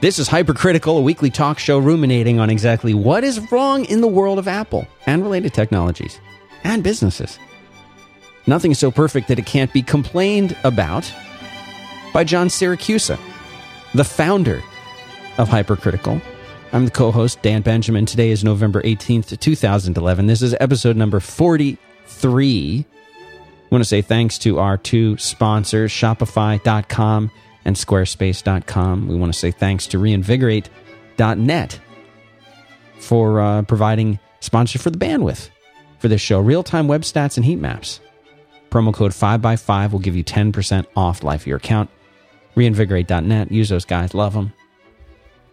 This is Hypercritical, a weekly talk show ruminating on exactly what is wrong in the world of Apple and related technologies and businesses. Nothing is so perfect that it can't be complained about by John Siracusa, the founder of Hypercritical. I'm the co host, Dan Benjamin. Today is November 18th, 2011. This is episode number 43. I want to say thanks to our two sponsors, Shopify.com and Squarespace.com. We want to say thanks to Reinvigorate.net for uh, providing sponsorship for the bandwidth for this show real time web stats and heat maps. Promo code 5x5 will give you 10% off life of your account. Reinvigorate.net. Use those guys. Love them.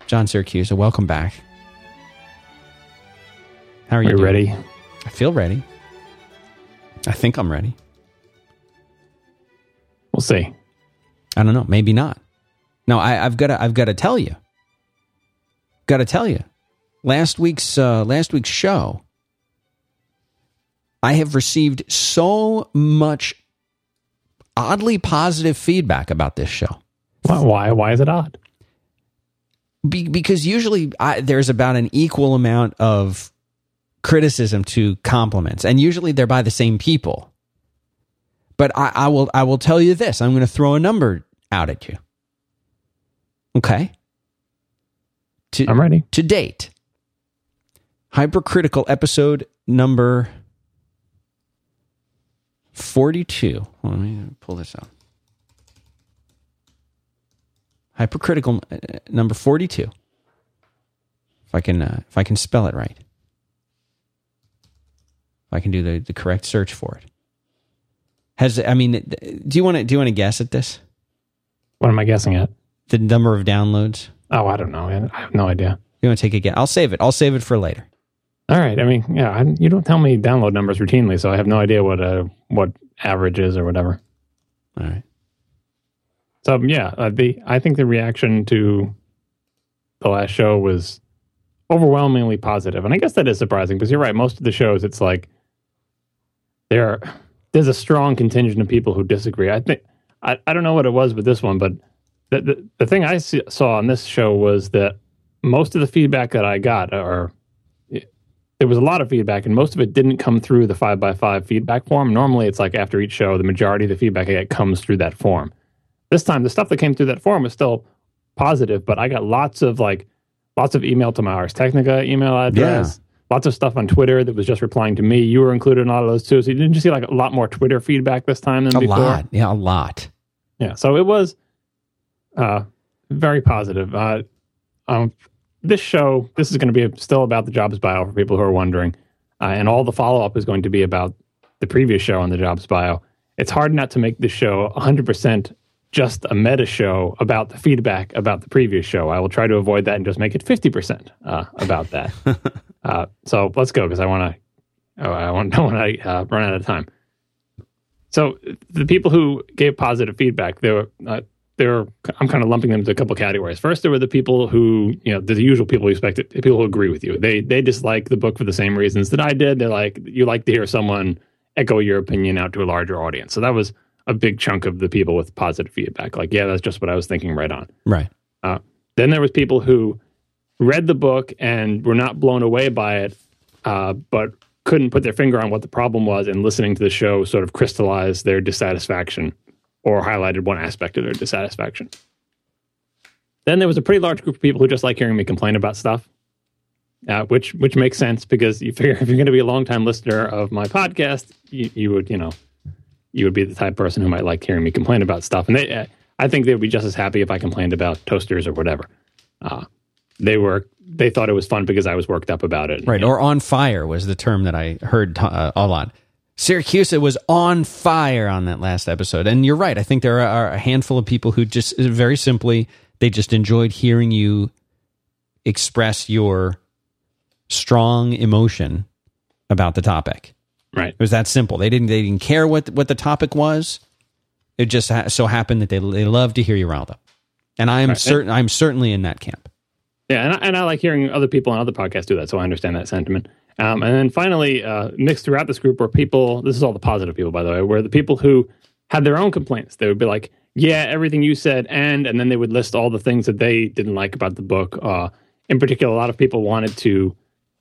John Siracusa, welcome back. How are you? Are you ready? I feel ready. I think I'm ready. We'll see. I don't know. Maybe not. No, I, I've got to. I've got to tell you. Got to tell you. Last week's uh, last week's show. I have received so much oddly positive feedback about this show. Why? Why, why is it odd? Be, because usually I, there's about an equal amount of criticism to compliments, and usually they're by the same people. But I, I will I will tell you this: I'm going to throw a number out at you. Okay. To, I'm ready. To date, hypercritical episode number 42. Let me pull this out. Hypercritical uh, number 42. If I can uh, if I can spell it right. If I can do the, the correct search for it. Has I mean do you want to do you want to guess at this? What am I guessing at? The number of downloads? Oh, I don't know. I have no idea. You want to take a guess? I'll save it. I'll save it for later. All right. I mean, yeah, I, you don't tell me download numbers routinely, so I have no idea what uh, what average is or whatever. All right. So yeah, uh, the I think the reaction to the last show was overwhelmingly positive, and I guess that is surprising because you're right. Most of the shows, it's like there are, there's a strong contingent of people who disagree. I think I, I don't know what it was with this one, but the the, the thing I see, saw on this show was that most of the feedback that I got, or there was a lot of feedback, and most of it didn't come through the five by five feedback form. Normally, it's like after each show, the majority of the feedback I get comes through that form. This time, the stuff that came through that form was still positive, but I got lots of like lots of email to my Ars Technica email address. Yeah. Lots of stuff on Twitter that was just replying to me. You were included in all of those too. So you didn't you see like a lot more Twitter feedback this time than A before? lot. Yeah, a lot. Yeah, so it was uh, very positive. Uh, um, this show, this is going to be still about the Jobs bio for people who are wondering, uh, and all the follow up is going to be about the previous show on the Jobs bio. It's hard not to make this show 100% just a meta show about the feedback about the previous show. I will try to avoid that and just make it 50% uh, about that. uh, so let's go because I want to. I want, don't want to uh, run out of time. So the people who gave positive feedback, they were, uh, they were, I'm kind of lumping them into a couple categories. First, there were the people who, you know, the usual people you expect, it, people who agree with you. They they dislike the book for the same reasons that I did. They're like, you like to hear someone echo your opinion out to a larger audience. So that was a big chunk of the people with positive feedback. Like, yeah, that's just what I was thinking right on. Right. Uh, then there was people who read the book and were not blown away by it, uh, but couldn't put their finger on what the problem was, and listening to the show sort of crystallized their dissatisfaction or highlighted one aspect of their dissatisfaction. Then there was a pretty large group of people who just like hearing me complain about stuff, uh, which which makes sense because you figure if you're going to be a long time listener of my podcast, you, you would you know you would be the type of person who might like hearing me complain about stuff, and they, I think they would be just as happy if I complained about toasters or whatever. Uh, they were they thought it was fun because I was worked up about it. Right. Or on fire was the term that I heard uh, a lot. Siracusa was on fire on that last episode. And you're right. I think there are a handful of people who just very simply, they just enjoyed hearing you express your strong emotion about the topic. Right. It was that simple. They didn't, they didn't care what, what the topic was. It just so happened that they, they loved to hear you riled up. And I am Right. certain, I'm certainly in that camp. Yeah, and I, and I like hearing other people on other podcasts do that, so I understand that sentiment. Um, and then finally, uh, mixed throughout this group were people. This is all the positive people, by the way, were the people who had their own complaints. They would be like, yeah, everything you said, and and then they would list all the things that they didn't like about the book. Uh, in particular, a lot of people wanted to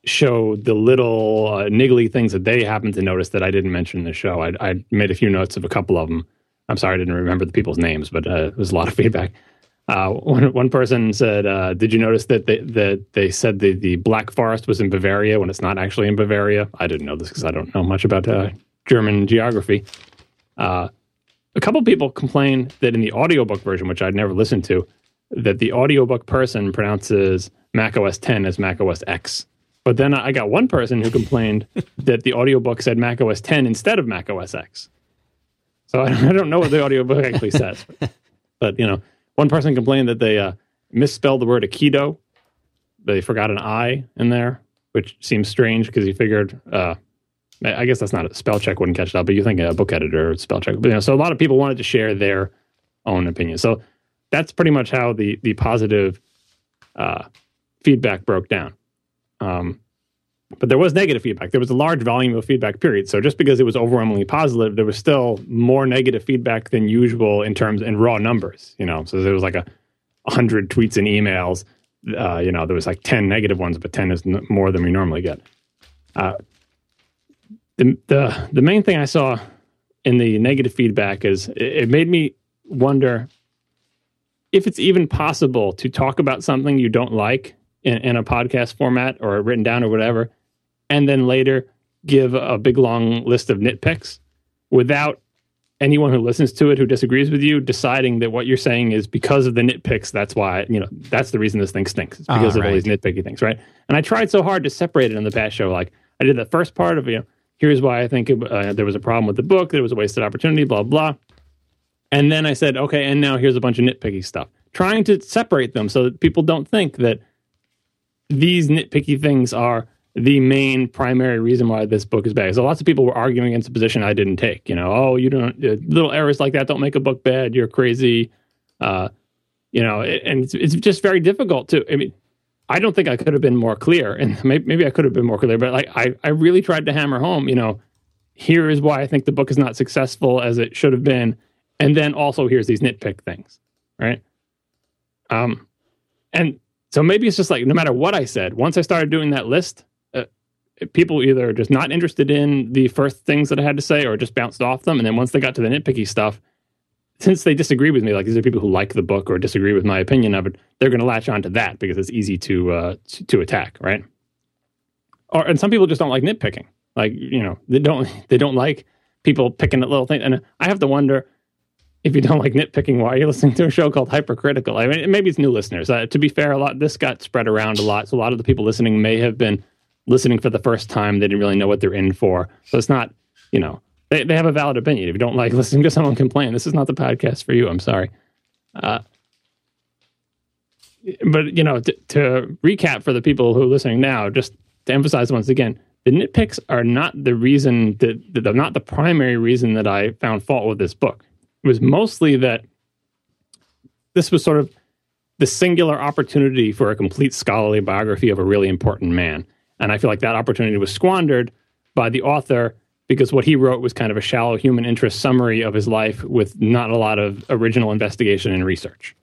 show the little uh, niggly things that they happened to notice that I didn't mention in the show. I, I made a few notes of a couple of them. I'm sorry I didn't remember the people's names, but uh, it was a lot of feedback. Uh, one one person said, uh, "Did you notice that they that they said the the Black Forest was in Bavaria when it's not actually in Bavaria?" I didn't know this because I don't know much about uh, German geography. Uh, a couple people complained that in the audiobook version, which I'd never listened to, that the audiobook person pronounces Mac OS 10 as Mac OS X. But then I got one person who complained that the audiobook said Mac OS 10 instead of Mac OS X. So I don't know what the audiobook actually says. But, but, you know, one person complained that they uh, misspelled the word Aikido. They forgot an I in there, which seems strange because he figured, uh, I guess that's not a spell check wouldn't catch that, but you think a book editor or spell check. But, you know, so a lot of people wanted to share their own opinion. So that's pretty much how the the positive uh, feedback broke down. Um, but there was negative feedback. There was a large volume of feedback, period. So just because it was overwhelmingly positive, there was still more negative feedback than usual in terms in raw numbers. You know, so there was like a hundred tweets and emails. Uh, you know, there was like ten negative ones, but ten is n- more than we normally get. Uh, the, the the main thing I saw in the negative feedback is it, it made me wonder if it's even possible to talk about something you don't like in, in, a podcast format or written down or whatever, and then later give a big long list of nitpicks without anyone who listens to it who disagrees with you deciding that what you're saying is because of the nitpicks. That's why you know that's the reason this thing stinks. It's because of all these nitpicky things, right? And I tried so hard to separate it in the past show. Like I did the first part of you know here's why I think it, uh, there was a problem with the book. there was a wasted opportunity. Blah blah. And then I said, okay, and now here's a bunch of nitpicky stuff. Trying to separate them so that people don't think that these nitpicky things are the main primary reason why this book is bad. So lots of people were arguing against the position I didn't take. You know, oh, you don't uh, little errors like that don't make a book bad. You're crazy. Uh, you know, and it's, it's just very difficult to. I mean, I don't think I could have been more clear, and maybe, maybe I could have been more clear. But like, I I really tried to hammer home. You know, here is why I think the book is not successful as it should have been, and then also here's these nitpick things, right? Um, and so maybe it's just like no matter what I said, once I started doing that list, uh, people either just not interested in the first things that I had to say or just bounced off them. And then once they got to the nitpicky stuff, since they disagree with me, like these are people who like the book or disagree with my opinion of it, they're going to latch on to that because it's easy to, uh, to attack, right? Or and some people just don't like nitpicking. Like you know, they don't they don't like people picking at little things. And I have to wonder if you don't like nitpicking, why are you listening to a show called Hypercritical? I mean, maybe it's new listeners. Uh, to be fair, a lot this got spread around a lot, so a lot of the people listening may have been listening for the first time. They didn't really know what they're in for, so it's not, you know, they they have a valid opinion. If you don't like listening to someone complain, this is not the podcast for you. I'm sorry. Uh, but you know, to, to recap for the people who are listening now, just to emphasize once again, the nitpicks are not the reason that, that not the primary reason that I found fault with this book was mostly that this was sort of the singular opportunity for a complete scholarly biography of a really important man. And I feel like that opportunity was squandered by the author because what he wrote was kind of a shallow human interest summary of his life with not a lot of original investigation and research.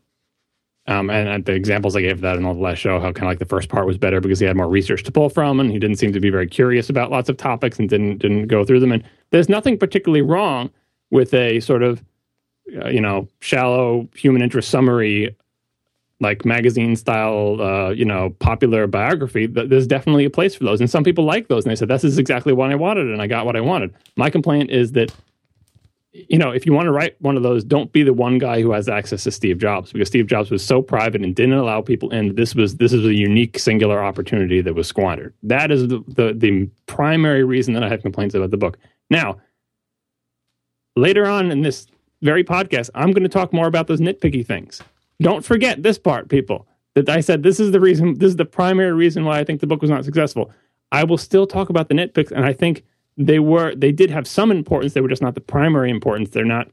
Um, and, the examples I gave that in all the last show, how kind of like the first part was better because he had more research to pull from, and he didn't seem to be very curious about lots of topics and didn't didn't go through them. And there's nothing particularly wrong with a sort of you know, shallow human interest summary, like magazine style, uh, you know, popular biography, there's definitely a place for those. And some people like those. And they said, this is exactly what I wanted. And I got what I wanted. My complaint is that, you know, if you want to write one of those, don't be the one guy who has access to Steve Jobs because Steve Jobs was so private and didn't allow people in. This was this is a unique, singular opportunity that was squandered. That is the, the, the primary reason that I have complaints about the book. Now, later on in this very podcast, I'm going to talk more about those nitpicky things. Don't forget this part, people, that I said this is the reason, this is the primary reason why I think the book was not successful. I will still talk about the nitpicks, and I think they were, they did have some importance. They were just not the primary importance. They're not,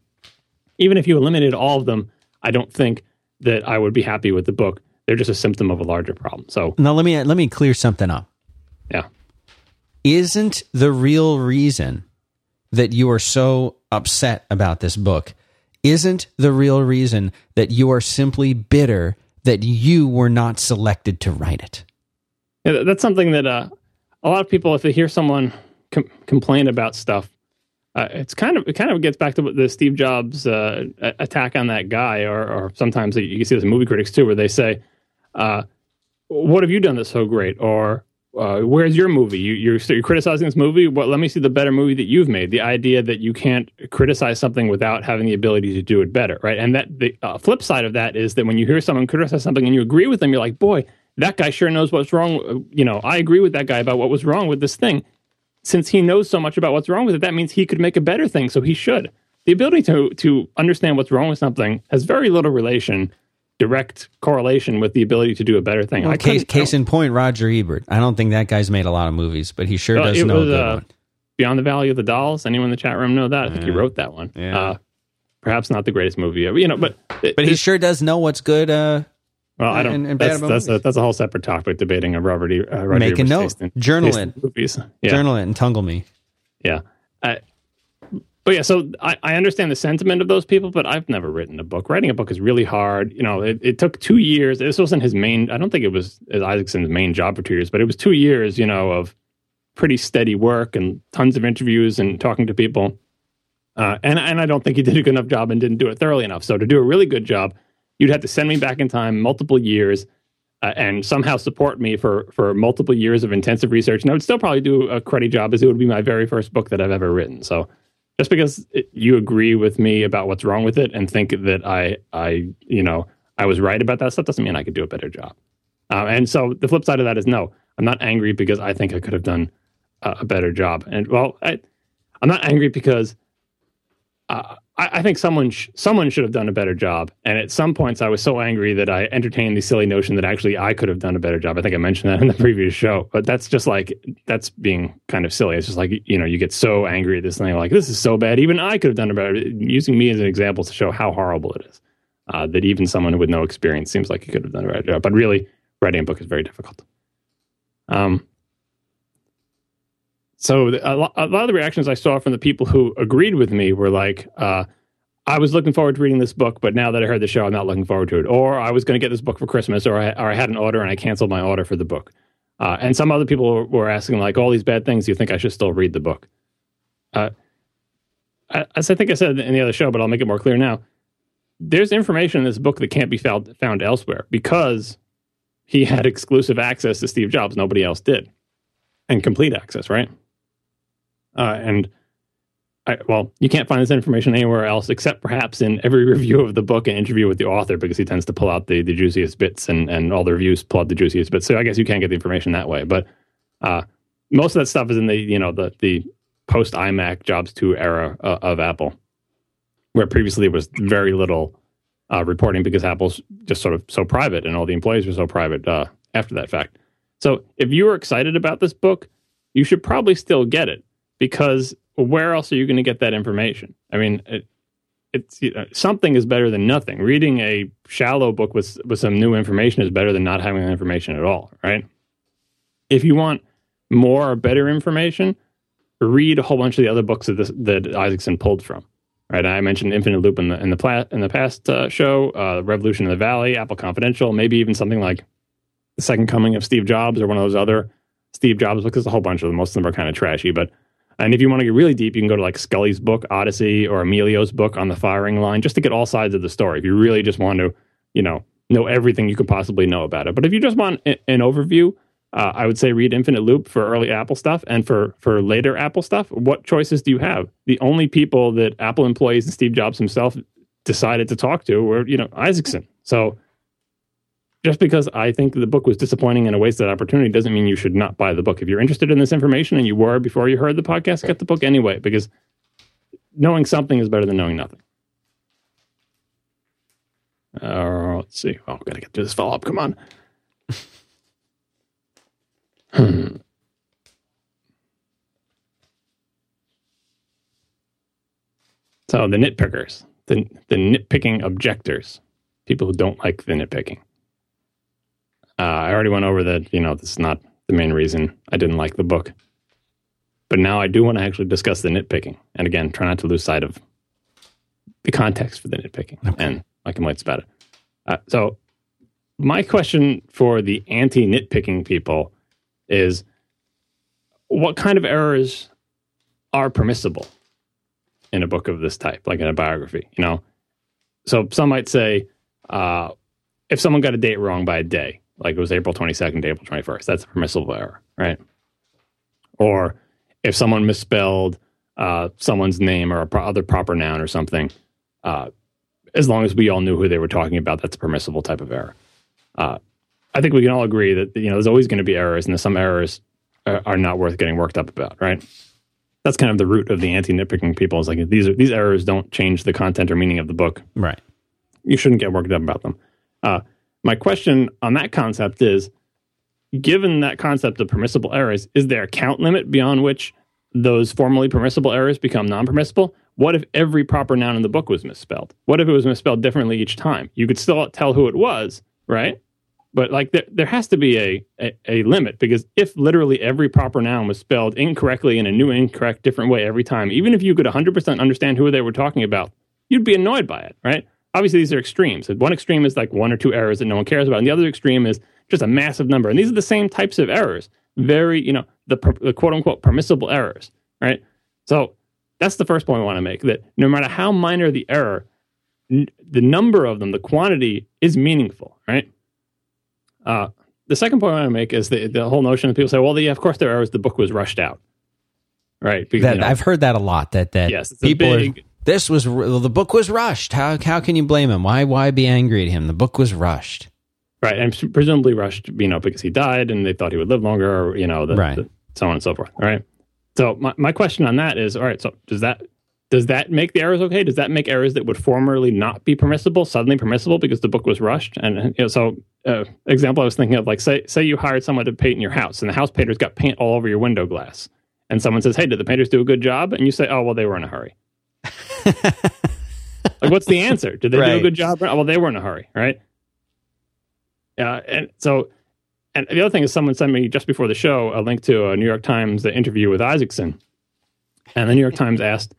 even if you eliminated all of them, I don't think that I would be happy with the book. They're just a symptom of a larger problem. So now let me let me clear something up. Yeah, isn't the real reason that you are so upset about this book isn't the real reason that you are simply bitter that you were not selected to write it. Yeah, that's something that uh, a lot of people, if they hear someone com- complain about stuff, uh, it's kind of it kind of gets back to the Steve Jobs uh, attack on that guy, or, or sometimes you can see this in movie critics too, where they say, uh, "What have you done that's so great?" or uh, "Where's your movie? You, you're, you're criticizing this movie. Well, let me see the better movie that you've made." The idea that you can't criticize something without having the ability to do it better, right? And that the uh, flip side of that is that when you hear someone criticize something and you agree with them, you're like, "Boy." That guy sure knows what's wrong. You know, I agree with that guy about what was wrong with this thing since he knows so much about what's wrong with it, that means he could make a better thing. So he should. The ability to to understand what's wrong with something has very little relation, direct correlation with the ability to do a better thing. Well, case case in point, Roger Ebert. I don't think that guy's made a lot of movies, but he sure does know was, a good uh, one. Beyond the Valley of the Dolls. Anyone in the chat room know that? I think he wrote that one. Yeah. Uh, perhaps not the greatest movie ever, you know, but but he sure does know what's good. Uh, well, I don't. And, and that's that's a, that's a whole separate topic debating a Robert. E, uh, Roger Make a note. Journal it. Movies. Yeah. Journal it and tungle me. Yeah. I, but yeah, so I, I understand the sentiment of those people, but I've never written a book. Writing a book is really hard. You know, it, it took two years. This wasn't his main. I don't think it was Isaacson's main job for two years, but it was two years. You know, of pretty steady work and tons of interviews and talking to people. Uh, and and I don't think he did a good enough job and didn't do it thoroughly enough. So to do a really good job you'd have to send me back in time multiple years uh, and somehow support me for for multiple years of intensive research. And I would still probably do a cruddy job, as it would be my very first book that I've ever written. So just because you agree with me about what's wrong with it and think that I I you know I was right about that stuff doesn't mean I could do a better job. Uh, and so the flip side of that is no, I'm not angry because I think I could have done a, a better job. And well, I, I'm not angry because uh, I, I, think someone sh- someone should have done a better job. And at some points, I was so angry that I entertained the silly notion that actually I could have done a better job. I think I mentioned that in the previous show, but that's just like that's being kind of silly. It's just like you know, you get so angry at this thing, like this is so bad. Even I could have done a better. Using me as an example to show how horrible it is. Uh, that even someone with no experience seems like he could have done a better job. But really, writing a book is very difficult. Um, so a lot, a lot, of the reactions I saw from the people who agreed with me were like, uh, I was looking forward to reading this book, but now that I heard the show, I'm not looking forward to it. Or I was going to get this book for Christmas, or I, or I had an order and I canceled my order for the book. Uh, and some other people were asking, like, all these bad things, do you think I should still read the book? Uh, as I think I said in the other show, but I'll make it more clear now. There's information in this book that can't be found, found elsewhere because he had exclusive access to Steve Jobs. Nobody else did. And complete access, right? Uh, and I, well, you can't find this information anywhere else except perhaps in every review of the book and interview with the author because he tends to pull out the, the juiciest bits and, and all the reviews pull out the juiciest bits. So I guess you can't get the information that way. But uh, most of that stuff is in the you know the the post iMac Jobs two era uh, of Apple, where previously there was very little uh, reporting because Apple's just sort of so private and all the employees were so private uh, after that fact. So if you were excited about this book, you should probably still get it because where else are you going to get that information? I mean, it, it's you know, something is better than nothing. Reading a shallow book with with some new information is better than not having information at all, right? If you want more or better information, read a whole bunch of the other books that this, that Isaacson pulled from. Right, I mentioned Infinite Loop in the in the, pla- in the past uh, show, uh, Revolution in the Valley, Apple Confidential, maybe even something like The Second Coming of Steve Jobs or one of those other Steve Jobs books. There's a whole bunch of them. Most of them are kind of trashy, but and if you want to get really deep, you can go to like Sculley's book, Odyssey, or Amelio's book on the firing line, just to get all sides of the story. If you really just want to, you know, know everything you could possibly know about it. But if you just want an overview, uh, I would say read Infinite Loop for early Apple stuff and for for later Apple stuff. What choices do you have? The only people that Apple employees and Steve Jobs himself decided to talk to were, you know, Isaacson. So just because I think the book was disappointing and a wasted opportunity doesn't mean you should not buy the book. If you're interested in this information and you were before you heard the podcast, get the book anyway, because knowing something is better than knowing nothing. Uh, let's see. Oh, gotta get through this follow up. Come on. So the nitpickers, the the nitpicking objectors, people who don't like the nitpicking. Uh, I already went over that, you know, this is not the main reason I didn't like the book. But now I do want to actually discuss the nitpicking. And again, try not to lose sight of the context for the nitpicking okay. and my complaints about it. Uh, so, my question for the anti nitpicking people is what kind of errors are permissible in a book of this type, like in a biography? You know, so some might say uh, if someone got a date wrong by a day, like it was April 22nd to April 21st, that's a permissible error, right? Or if someone misspelled uh, someone's name or a pro- other proper noun or something, uh, as long as we all knew who they were talking about, that's a permissible type of error. Uh, I think we can all agree that you know there's always going to be errors, and some errors are, are not worth getting worked up about, right? That's kind of the root of the anti nitpicking people. Is like these are, these errors don't change the content or meaning of the book, right? You shouldn't get worked up about them. My question on that concept is given that concept of permissible errors, is there a count limit beyond which those formerly permissible errors become non permissible? What if every proper noun in the book was misspelled? What if it was misspelled differently each time? You could still tell who it was, right? But like there, there has to be a, a, a limit because if literally every proper noun was spelled incorrectly in a new, incorrect, different way every time, even if you could 100% understand who they were talking about, you'd be annoyed by it, right? Obviously these are extremes. One extreme is like one or two errors that no one cares about, and the other extreme is just a massive number. And these are the same types of errors. Very, you know, the, the quote unquote permissible errors, right? So that's the first point I want to make that no matter how minor the error, n- the number of them, the quantity is meaningful, right? Uh, the second point I want to make is the, the whole notion that people say, well, yeah, of course there are errors. The book was rushed out, right? Because, that, you know, I've heard that a lot. That that yes, people big, are this was well, the book was rushed. How how can you blame him? Why why be angry at him? The book was rushed. Right, and presumably rushed, you know, because he died and they thought he would live longer, or you know, the, right. The, so on and so forth. All right. So my, my question on that is, all right, so does that does that make the errors okay? Does that make errors that would formerly not be permissible suddenly permissible because the book was rushed? And you know, so uh, example I was thinking of, like say say you hired someone to paint your house, and the house painter's got paint all over your window glass, and someone says, "Hey, did the painters do a good job?" And you say, "Oh, well, they were in a hurry." like, what's the answer? Did they right. do a good job? Well, they were in a hurry, right? Yeah, uh, and so, and the other thing is, someone sent me just before the show a link to a New York Times interview with Isaacson, and the New York Times asked,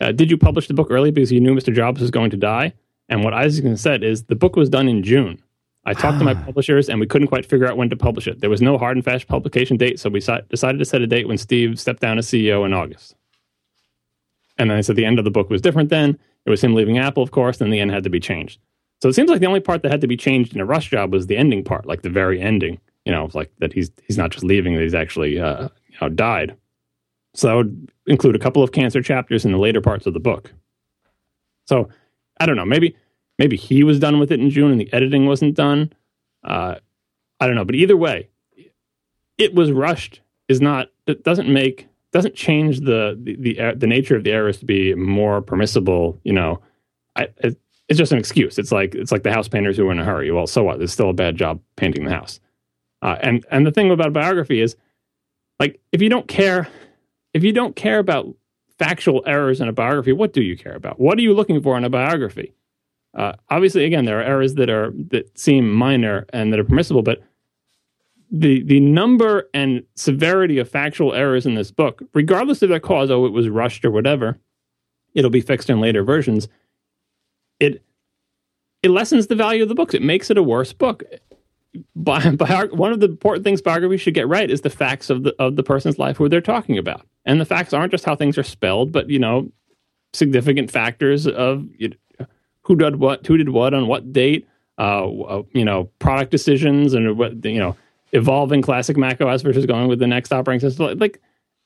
uh, "Did you publish the book early because you knew Mr. Jobs was going to die?" And what Isaacson said is, "The book was done in June." I talked to my publishers and we couldn't quite figure out when to publish it. There was no hard and fast publication date, so we decided to set a date when Steve stepped down as CEO in August. And then I said the end of the book was different then. It was him leaving Apple, of course, then the end had to be changed. So it seems like the only part that had to be changed in a rush job was the ending part, like the very ending. You know, like that he's he's not just leaving; that he's actually uh, you know died. So that would include a couple of cancer chapters in the later parts of the book. So I don't know. Maybe maybe he was done with it in June and the editing wasn't done. Uh, I don't know. But either way, it was rushed. Is not. It doesn't make doesn't change the the the, the nature of the errors to be more permissible. You know, I, it, it's just an excuse. It's like it's like the house painters who were in a hurry. Well, so what? It's still a bad job painting the house. Uh, and and the thing about biography is, like, if you don't care, if you don't care about factual errors in a biography, what do you care about? What are you looking for in a biography? Uh, obviously, again, there are errors that are that seem minor and that are permissible, but the the number and severity of factual errors in this book, regardless of their cause, oh, it was rushed or whatever, it'll be fixed in later versions. It it lessens the value of the books. It makes it a worse book. Bi- bi- one of the important things biography should get right is the facts of the of the person's life who they're talking about, and the facts aren't just how things are spelled, but you know, significant factors of you know, who did what, who did what on what date, uh, you know, product decisions, and what you know evolving classic Mac OS versus going with the NeXT operating system. Like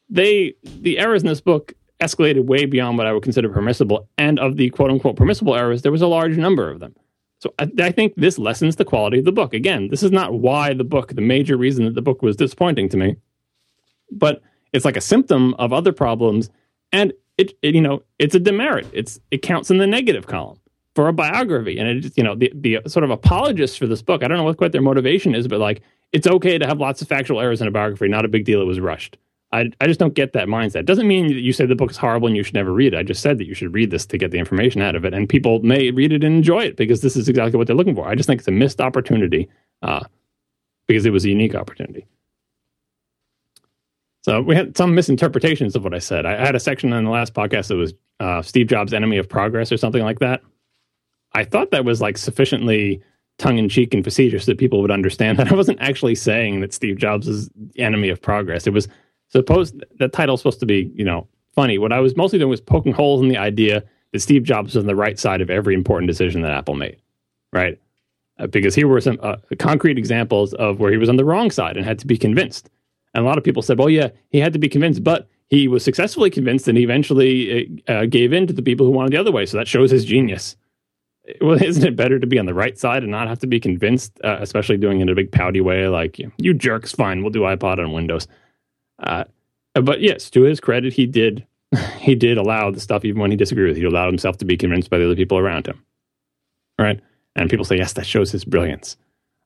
they, the errors in this book escalated way beyond what I would consider permissible. And of the quote unquote permissible errors, there was a large number of them. So I, I, think this lessens the quality of the book. Again, this is not why the book, the major reason that the book was disappointing to me, but it's like a symptom of other problems. And it, it you know, it's a demerit. It's it counts in the negative column for a biography. And it, you know, the the sort of apologists for this book, I don't know what quite their motivation is, but like it's okay to have lots of factual errors in a biography. Not a big deal. It was rushed. I, I just don't get that mindset. It doesn't mean that you say the book is horrible and you should never read it. I just said that you should read this to get the information out of it. And people may read it and enjoy it because this is exactly what they're looking for. I just think it's a missed opportunity uh, because it was a unique opportunity. So we had some misinterpretations of what I said. I had a section in the last podcast that was uh, Steve Jobs' enemy of progress or something like that. I thought that was like sufficiently tongue in cheek and facetious that people would understand that I wasn't actually saying that Steve Jobs is the enemy of progress. It was supposed that title supposed to be, you know, funny. What I was mostly doing was poking holes in the idea that Steve Jobs was on the right side of every important decision that Apple made, right? Uh, because here were some uh, concrete examples of where he was on the wrong side and had to be convinced. And a lot of people said, well, yeah, he had to be convinced, but he was successfully convinced and he eventually uh, gave in to the people who wanted the other way. So that shows his genius. Well, isn't it better to be on the right side and not have to be convinced, uh, especially doing it in a big pouty way like, you jerks, fine, we'll do iPod on Windows. Uh, but yes, to his credit, he did he did allow the stuff even when he disagreed with. It. He allowed himself to be convinced by the other people around him. Right, and people say yes, that shows his brilliance.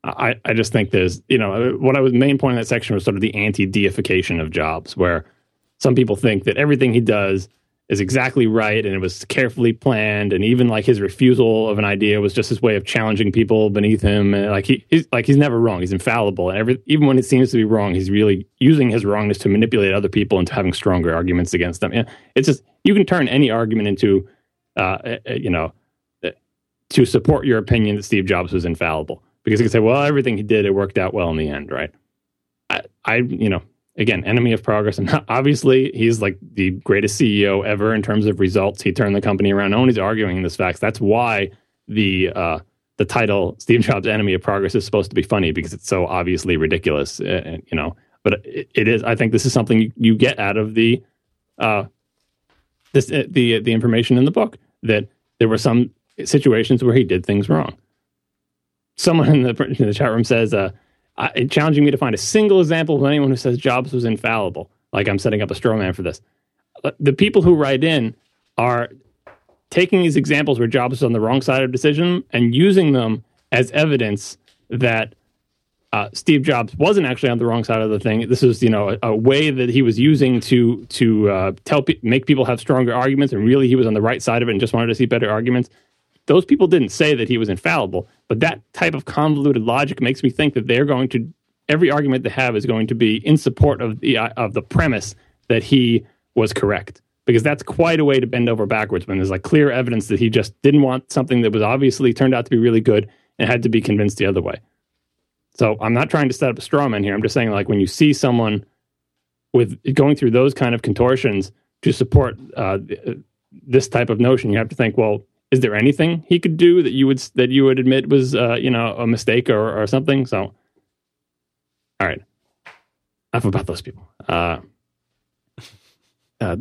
I, I just think there's, you know, what I was main point in that section was sort of the anti deification of Jobs, where some people think that everything he does is exactly right and it was carefully planned and even like his refusal of an idea was just his way of challenging people beneath him and like he, he's like he's never wrong he's infallible and every even when it seems to be wrong he's really using his wrongness to manipulate other people into having stronger arguments against them yeah it's just you can turn any argument into uh, uh, uh you know uh, to support your opinion that Steve Jobs was infallible because you can say, well, everything he did, it worked out well in the end, right? I, I you know, again, enemy of progress. And obviously, he's like the greatest CEO ever in terms of results. He turned the company around. No one is arguing this fact. That's why the uh, the title Steve Jobs' enemy of progress is supposed to be funny because it's so obviously ridiculous, uh, you know. But it, it is. I think this is something you, you get out of the uh, this uh, the the information in the book that there were some situations where he did things wrong someone in the, in the chat room says, uh, challenging me to find a single example of anyone who says Jobs was infallible. Like I'm setting up a straw man for this. The people who write in are taking these examples where Jobs was on the wrong side of decision and using them as evidence that uh, Steve Jobs wasn't actually on the wrong side of the thing. This was, you know, a, a way that he was using to to uh, tell pe- make people have stronger arguments, and really he was on the right side of it and just wanted to see better arguments. Those people didn't say that he was infallible, but that type of convoluted logic makes me think that they're going to every argument they have is going to be in support of the of the premise that he was correct because that's quite a way to bend over backwards when there's like clear evidence that he just didn't want something that was obviously turned out to be really good and had to be convinced the other way. So I'm not trying to set up a straw man here. I'm just saying like when you see someone with going through those kind of contortions to support uh, this type of notion, you have to think, well, is there anything he could do that you would that you would admit was uh, you know a mistake or, or something? So, all right, enough about those people. Uh, uh,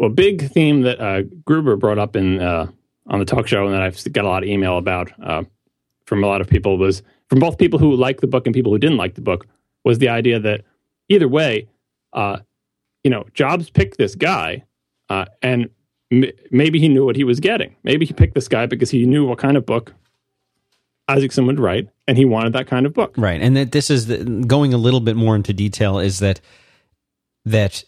a big theme that uh, Gruber brought up in uh, on the talk show, and that I've got a lot of email about uh, from a lot of people was from both people who liked the book and people who didn't like the book was the idea that either way, uh, you know, Jobs picked this guy, uh, and maybe he knew what he was getting. Maybe he picked this guy because he knew what kind of book Isaacson would write, and he wanted that kind of book. Right, and that this is the, going a little bit more into detail is that that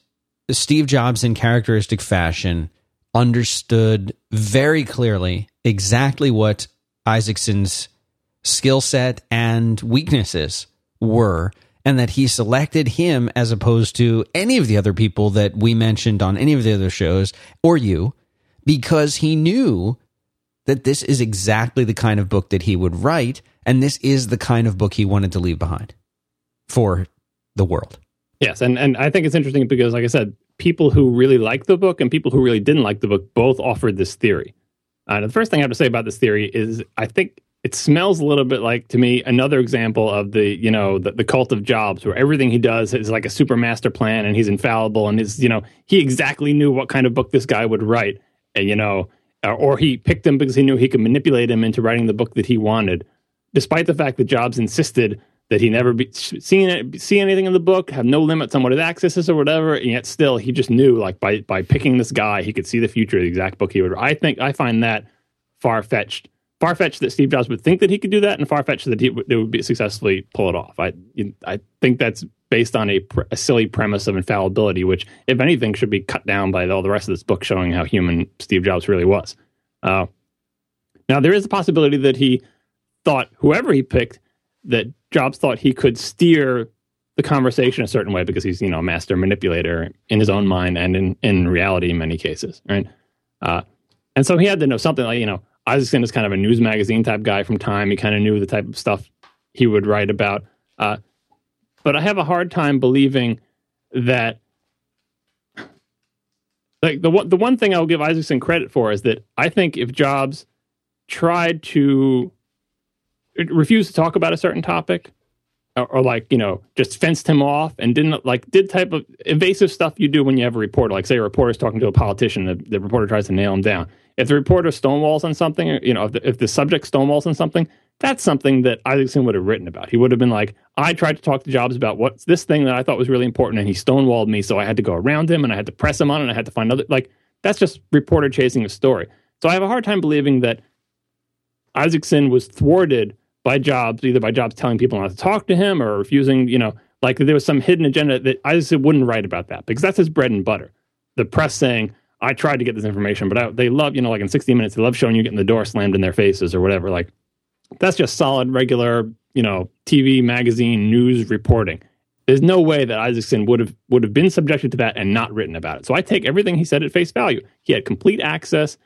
Steve Jobs, in characteristic fashion, understood very clearly exactly what Isaacson's skill set and weaknesses were and that he selected him as opposed to any of the other people that we mentioned on any of the other shows or you because he knew that this is exactly the kind of book that he would write and this is the kind of book he wanted to leave behind for the world. Yes, and and I think it's interesting because like I said, people who really liked the book and people who really didn't like the book both offered this theory. Uh, the first thing I have to say about this theory is I think it smells a little bit like to me another example of the you know the, the cult of jobs where everything he does is like a super master plan and he's infallible and is you know he exactly knew what kind of book this guy would write and you know or he picked him because he knew he could manipulate him into writing the book that he wanted. Despite the fact that jobs insisted that he never be, seen see anything in the book have no limits on what his access is or whatever and yet still he just knew like by by picking this guy he could see the future of the exact book he would i think i find that far fetched that Steve Jobs would think that he could do that, and far fetched that he would, would be successfully pull it off. I I think that's based on a, a, silly premise of infallibility, which, if anything, should be cut down by all the rest of this book showing how human Steve Jobs really was. Uh, now, there is a possibility that he thought whoever he picked that Jobs thought he could steer the conversation a certain way because he's you know a master manipulator in his own mind and in in reality in many cases, right? Uh, and so he had to know something like, you know, Isaacson is kind of a news magazine type guy from Time. He kind of knew the type of stuff he would write about. Uh, but I have a hard time believing that. Like the the one thing I'll give Isaacson credit for is that I think if Jobs tried to refuse to talk about a certain topic, or, like you know just fenced him off and didn't like did type of evasive stuff you do when you have a reporter. Like say a reporter is talking to a politician the, the reporter tries to nail him down. If the reporter stonewalls on something you know if the, if the subject stonewalls on something that's something that isaacson would have written about. He would have been like i tried to talk to jobs about what's this thing that i thought was really important and he stonewalled me so i had to go around him and i had to press him on and i had to find other like that's just reporter chasing a story. So i have a hard time believing that isaacson was thwarted by Jobs, either by Jobs telling people not to talk to him or refusing, you know, like there was some hidden agenda that I just wouldn't write about that because that's his bread and butter. The press saying, I tried to get this information, but I, they love, you know, like in 60 minutes, they love showing you getting the door slammed in their faces or whatever. Like that's just solid, regular, you know, TV, magazine, news reporting. There's no way that Isaacson would have would have been subjected to that and not written about it. So I take everything he said at face value. He had complete access.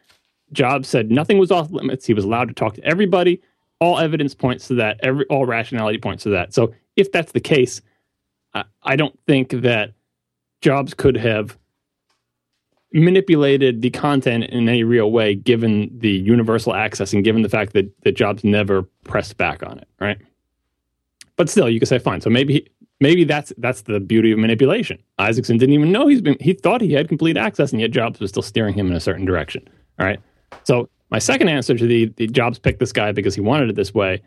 Jobs said nothing was off limits. He was allowed to talk to everybody all evidence points to that. Every all rationality points to that. So if that's the case, I, I don't think that Jobs could have manipulated the content in any real way, given the universal access and given the fact that that Jobs never pressed back on it, right? But still, you could say fine. So maybe maybe that's that's the beauty of manipulation. Isaacson didn't even know he's been he thought he had complete access, and yet Jobs was still steering him in a certain direction. All right. So my second answer to the, the Jobs picked this guy because he wanted it this way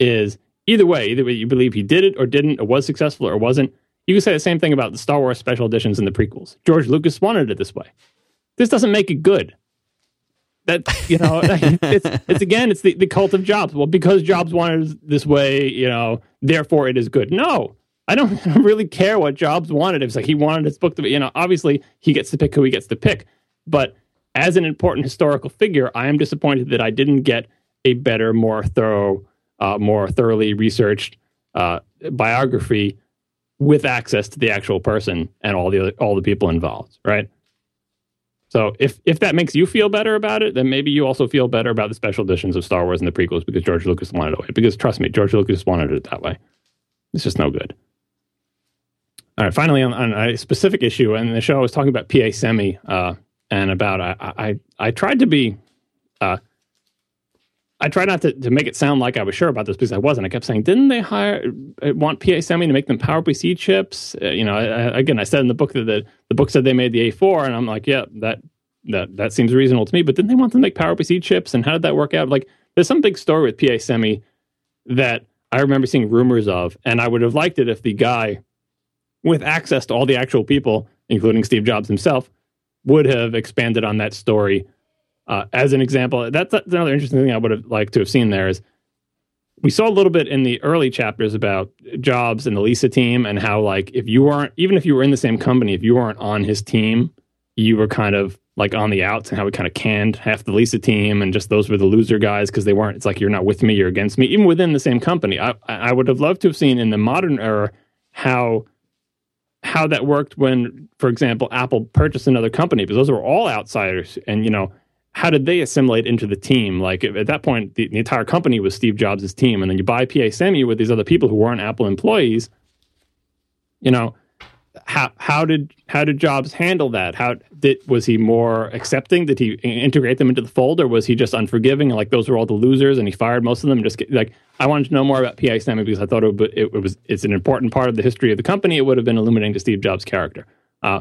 is either way, either way you believe he did it or didn't, or was successful or wasn't. You can say the same thing about the Star Wars special editions and the prequels. George Lucas wanted it this way. This doesn't make it good. That you know, it's it's again, it's the, the cult of Jobs. Well, because Jobs wanted it this way, you know, therefore it is good. No, I don't, I don't really care what Jobs wanted. It's like he wanted his book to be, you know, obviously he gets to pick who he gets to pick, but as an important historical figure, I am disappointed that I didn't get a better, more thorough, uh, more thoroughly researched uh, biography with access to the actual person and all the all the people involved. Right. So if if that makes you feel better about it, then maybe you also feel better about the special editions of Star Wars and the prequels because George Lucas wanted it. Way. Because trust me, George Lucas wanted it that way. It's just no good. All right. Finally, on, on a specific issue, and the show I was talking about PA Semi. Uh, and about I I, I tried to be uh, I tried not to, to make it sound like I was sure about this because I wasn't. I kept saying, didn't they hire uh, want PA Semi to make them PowerPC chips? Uh, you know, I, again, I said in the book that the, the book said they made the A4, and I'm like, yeah, that that that seems reasonable to me. But didn't they want them to make PowerPC chips? And how did that work out? Like, there's some big story with PA Semi that I remember seeing rumors of, and I would have liked it if the guy with access to all the actual people, including Steve Jobs himself, would have expanded on that story. Uh, as an example, that's, that's another interesting thing I would have liked to have seen there is we saw a little bit in the early chapters about Jobs and the Lisa team and how like if you weren't even if you were in the same company, if you weren't on his team, you were kind of like on the outs and how we kind of canned half the Lisa team and just those were the loser guys because they weren't. It's like you're not with me, you're against me. Even within the same company, I I would have loved to have seen in the modern era how how that worked when, for example, Apple purchased another company, because those were all outsiders. And, you know, how did they assimilate into the team? Like at that point, the, the entire company was Steve Jobs' team. And then you buy PA Semi with these other people who weren't Apple employees. You know, how how did how did Jobs handle that? How did was he more accepting? Did he integrate them into the fold, or was he just unforgiving? Like those were all the losers, and he fired most of them. Just like I wanted to know more about PA Semi because I thought it, would, it, was it's an important part of the history of the company. It would have been illuminating to Steve Jobs' character. Uh,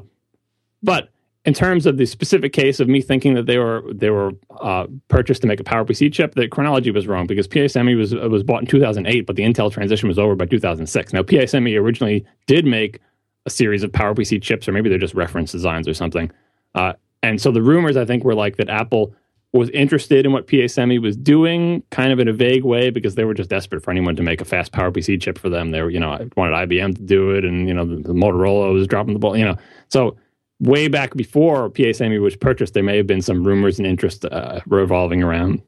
but in terms of the specific case of me thinking that they were they were uh, purchased to make a PowerPC chip, the chronology was wrong because PA Semi was was bought in 2008, but the Intel transition was over by 2006. Now PA Semi originally did make a series of PowerPC chips, or maybe they're just reference designs or something. Uh, and so the rumors, I think, were like that Apple was interested in what PA Semi was doing, kind of in a vague way, because they were just desperate for anyone to make a fast PowerPC chip for them. They were, you know, wanted IBM to do it, and you know, the, the Motorola was dropping the ball, you know. So way back before PA Semi was purchased, there may have been some rumors and interest uh, revolving around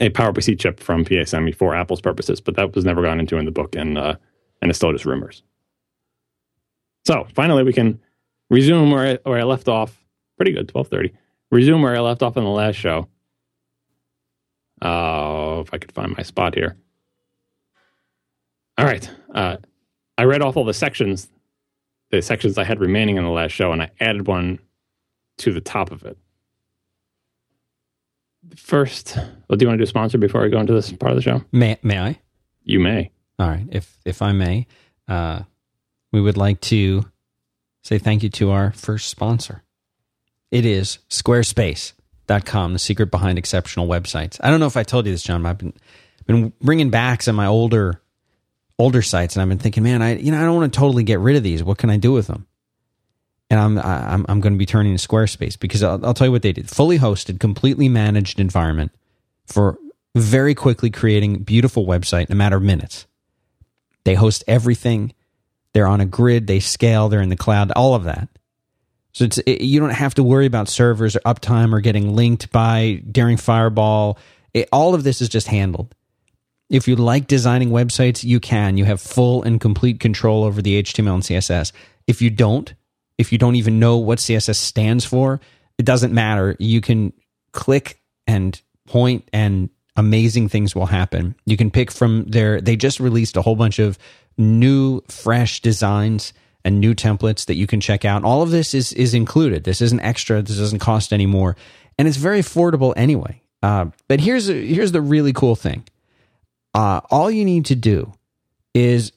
a PowerPC chip from PA Semi for Apple's purposes, but that was never gone into in the book, and uh, and it's still just rumors. So finally, we can resume where I, where I left off. Pretty good, twelve thirty. resume where I left off on the last show. Oh, if I could find my spot here. All right. Uh, I read off all the sections, the sections I had remaining in the last show, and I added one to the top of it. First, well, do you want to do a sponsor before I go into this part of the show? May may I? You may. All right, if if I may, uh, we would like to say thank you to our first sponsor. It is Squarespace.com, the secret behind exceptional websites. I don't know if I told you this, John, but I've been been bringing back some of my older older sites, and I've been thinking, man, I you know I don't want to totally get rid of these. What can I do with them? and I'm I'm I'm going to be turning to Squarespace because I'll, I'll tell you what they did: fully hosted, completely managed environment for very quickly creating beautiful website in a matter of minutes. They host everything. They're on a grid. They scale. They're in the cloud. All of that. So it's it, you don't have to worry about servers or uptime or getting linked by Daring Fireball. It, all of this is just handled. If you like designing websites, you can. You have full and complete control over the HTML and CSS. If you don't, if you don't even know what CSS stands for, it doesn't matter. You can click and point and amazing things will happen. You can pick from their they just released a whole bunch of new fresh designs and new templates that you can check out. All of this is is included. This isn't extra. This doesn't cost any more, and it's very affordable anyway. Uh, but here's here's the really cool thing. Uh, all you need to do is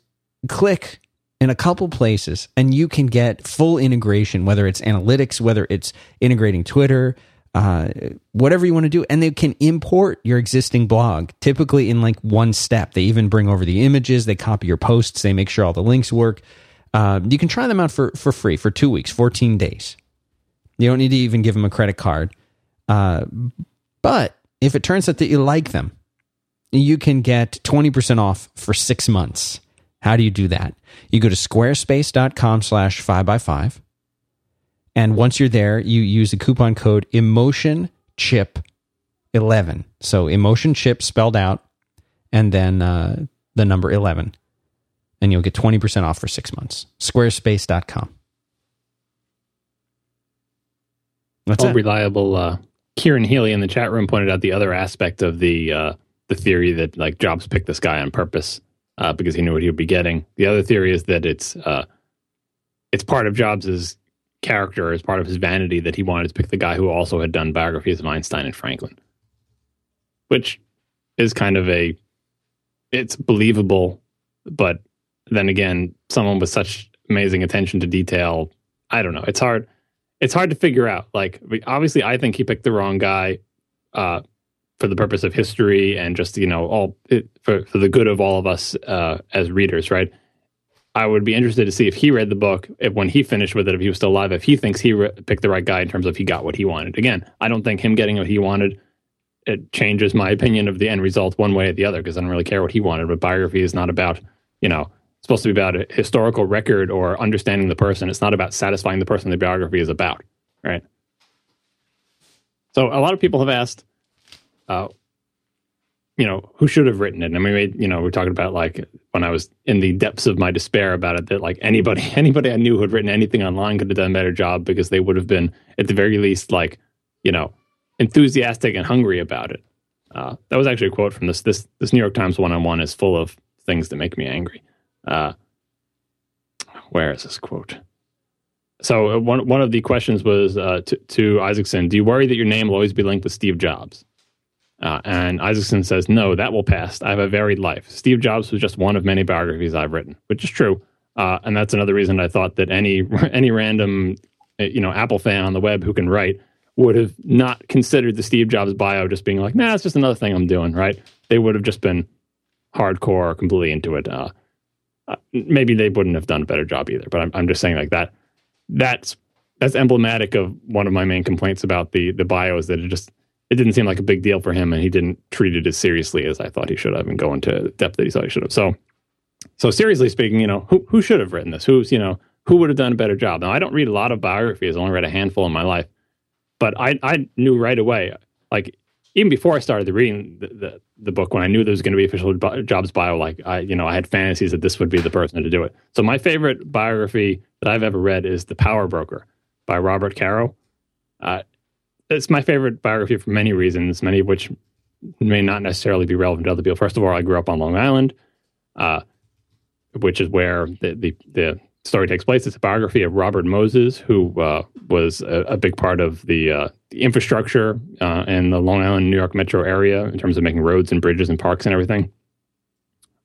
click in a couple places and you can get full integration, whether it's analytics, whether it's integrating Twitter, uh, whatever you want to do. And they can import your existing blog typically in like one step. They even bring over the images, they copy your posts, they make sure all the links work. Uh, you can try them out for, for free for two weeks, 14 days. You don't need to even give them a credit card. Uh, but if it turns out that you like them, you can get 20% off for six months. How do you do that? You go to squarespace.com slash 5x5. And once you're there, you use the coupon code EmotionChip11. So emotion chip spelled out and then uh, the number 11. And you'll get 20% off for six months. Squarespace.com. What's All reliable. Uh, Kieran Healy in the chat room pointed out the other aspect of the uh, the theory that like Jobs picked this guy on purpose uh, because he knew what he would be getting. The other theory is that it's uh, it's part of Jobs's character, as part of his vanity, that he wanted to pick the guy who also had done biographies of Einstein and Franklin, which is kind of a it's believable, but then again, someone with such amazing attention to detail, I don't know. It's hard. It's hard to figure out. Like, obviously, I think he picked the wrong guy. Uh, for the purpose of history and just you know all it, for for the good of all of us uh, as readers, right? I would be interested to see if he read the book, if when he finished with it, if he was still alive, if he thinks he re- picked the right guy in terms of he got what he wanted. Again, I don't think him getting what he wanted it changes my opinion of the end result one way or the other because I don't really care what he wanted. But biography is not about you know it's supposed to be about a historical record or understanding the person. It's not about satisfying the person the biography is about, right? So a lot of people have asked uh, you know, who should have written it? And we made, you know, we're talking about like when I was in the depths of my despair about it, that like anybody, anybody I knew who had written anything online could have done a better job because they would have been at the very least like, you know, enthusiastic and hungry about it. Uh, that was actually a quote from this. This this New York Times one on one is full of things that make me angry. Uh, where is this quote? So uh, one one of the questions was uh, to, to Isaacson: Do you worry that your name will always be linked with Steve Jobs? Uh, and Isaacson says, no, that will pass. I have a varied life. Steve Jobs was just one of many biographies I've written, which is true. Uh, and that's another reason I thought that any any random uh, you know Apple fan on the web who can write would have not considered the Steve Jobs bio just being like, nah, it's just another thing I'm doing, right? They would have just been hardcore, completely into it. Uh, uh, maybe they wouldn't have done a better job either. But I'm, I'm just saying like that. That's that's emblematic of one of my main complaints about the the bio is that it just it didn't seem like a big deal for him, and he didn't treat it as seriously as I thought he should have, and go into depth that he thought he should have. So, so seriously speaking, you know, who who should have written this? Who's you know who would have done a better job? Now, I don't read a lot of biographies; I only read a handful in my life, but I I knew right away, like even before I started reading the, the, the book, when I knew there was going to be official Jobs bio, like I you know I had fantasies that this would be the person to do it. So my favorite biography that I've ever read is The Power Broker by Robert Caro. Uh, it's my favorite biography for many reasons, many of which may not necessarily be relevant to other people. First of all, I grew up on Long Island, uh, which is where the, the, the story takes place. It's a biography of Robert Moses, who uh, was a, a, big part of the, uh, the infrastructure uh, in the Long Island, New York metro area in terms of making roads and bridges and parks and everything.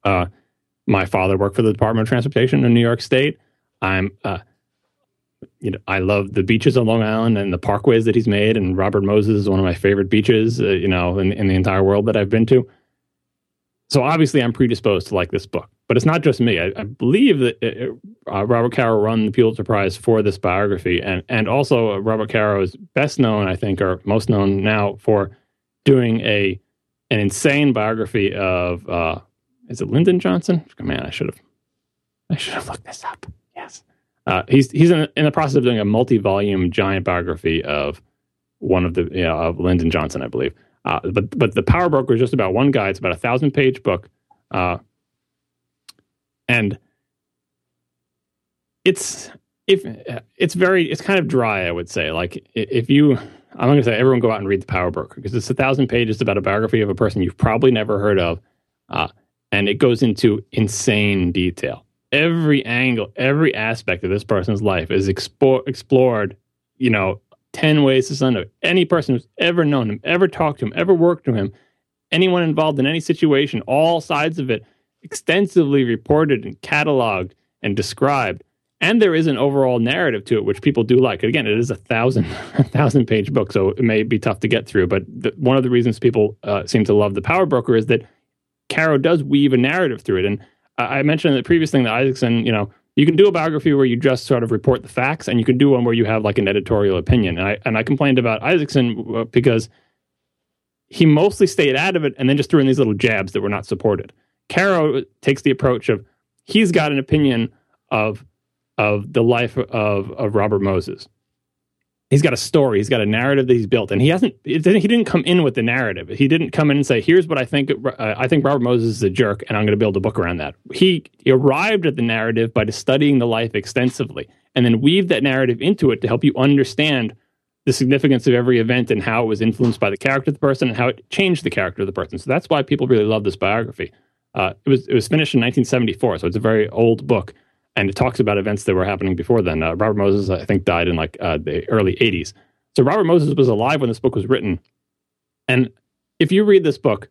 Uh, my father worked for the Department of Transportation in New York State. I'm uh, you know, I love the beaches on Long Island and the parkways that he's made. And Robert Moses is one of my favorite beaches, uh, you know, in, in the entire world that I've been to. So obviously, I'm predisposed to like this book. But it's not just me. I, I believe that it, uh, Robert Caro won the Pulitzer Prize for this biography, and and also uh, Robert Caro is best known, I think, or most known now for doing a an insane biography of uh, is it Lyndon Johnson? Man, I should have I should have looked this up. Uh, he's he's in, in, the process of doing a multi-volume giant biography of one of the you know, of Lyndon Johnson, I believe. Uh, but but the Power Broker is just about one guy. It's about a thousand page book, uh, and it's if it's very it's kind of dry. I would say like if you I'm going to say everyone go out and read the Power Broker because it's a thousand pages about a biography of a person you've probably never heard of, uh, and it goes into insane detail every angle, every aspect of this person's life is expo- explored, you know, 10 ways to Sunday. Any person who's ever known him, ever talked to him, ever worked with him, anyone involved in any situation, all sides of it extensively reported and cataloged and described. And there is an overall narrative to it, which people do like. Again, it is a thousand, a thousand page book, so it may be tough to get through. But the, one of the reasons people uh, seem to love the Power Broker is that Caro does weave a narrative through it. And I mentioned the previous thing that Isaacson, you know, you can do a biography where you just sort of report the facts, and you can do one where you have like an editorial opinion. And I and I complained about Isaacson uh, because he mostly stayed out of it and then just threw in these little jabs that were not supported. Caro takes the approach of he's got an opinion of of the life of of Robert Moses, he's got a story he's got a narrative that he's built and he hasn't he didn't come in with the narrative. He didn't come in and say here's what i think uh, i think robert moses is a jerk and i'm going to build a book around that. He, he arrived at the narrative by studying the life extensively and then weave that narrative into it to help you understand the significance of every event and how it was influenced by the character of the person and how it changed the character of the person. So that's why people really love this biography. Uh, it was it was finished in 1974 so it's a very old book and it talks about events that were happening before then. Uh, Robert Moses, I think, died in like uh, the early 80s. So Robert Moses was alive when this book was written. And if you read this book,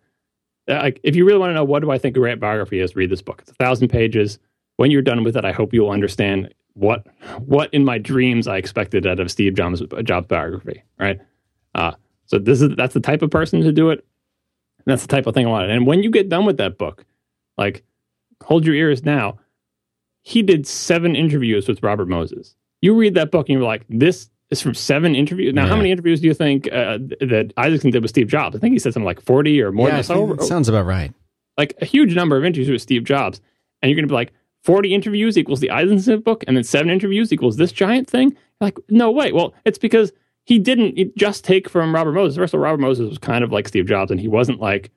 uh, like if you really want to know what do I think a great biography is, read this book. It's a thousand pages. When you're done with it, I hope you will understand what what in my dreams I expected out of Steve Jobs' Jobs biography. Right. Uh, so this is that's the type of person to do it. That's the type of thing I wanted. And when you get done with that book, like hold your ears now he did seven interviews with Robert Moses. You read that book and you're like, this is from seven interviews. Now, yeah. how many interviews do you think uh, that Isaacson did with Steve Jobs? I think he said something like 40 or more. Yeah, than sounds about right. Like a huge number of interviews with Steve Jobs. And you're going to be like, 40 interviews equals the Isaacson book, and then seven interviews equals this giant thing? Like, no way. Well, it's because he didn't just take from Robert Moses. First of all, Robert Moses was kind of like Steve Jobs, and he wasn't like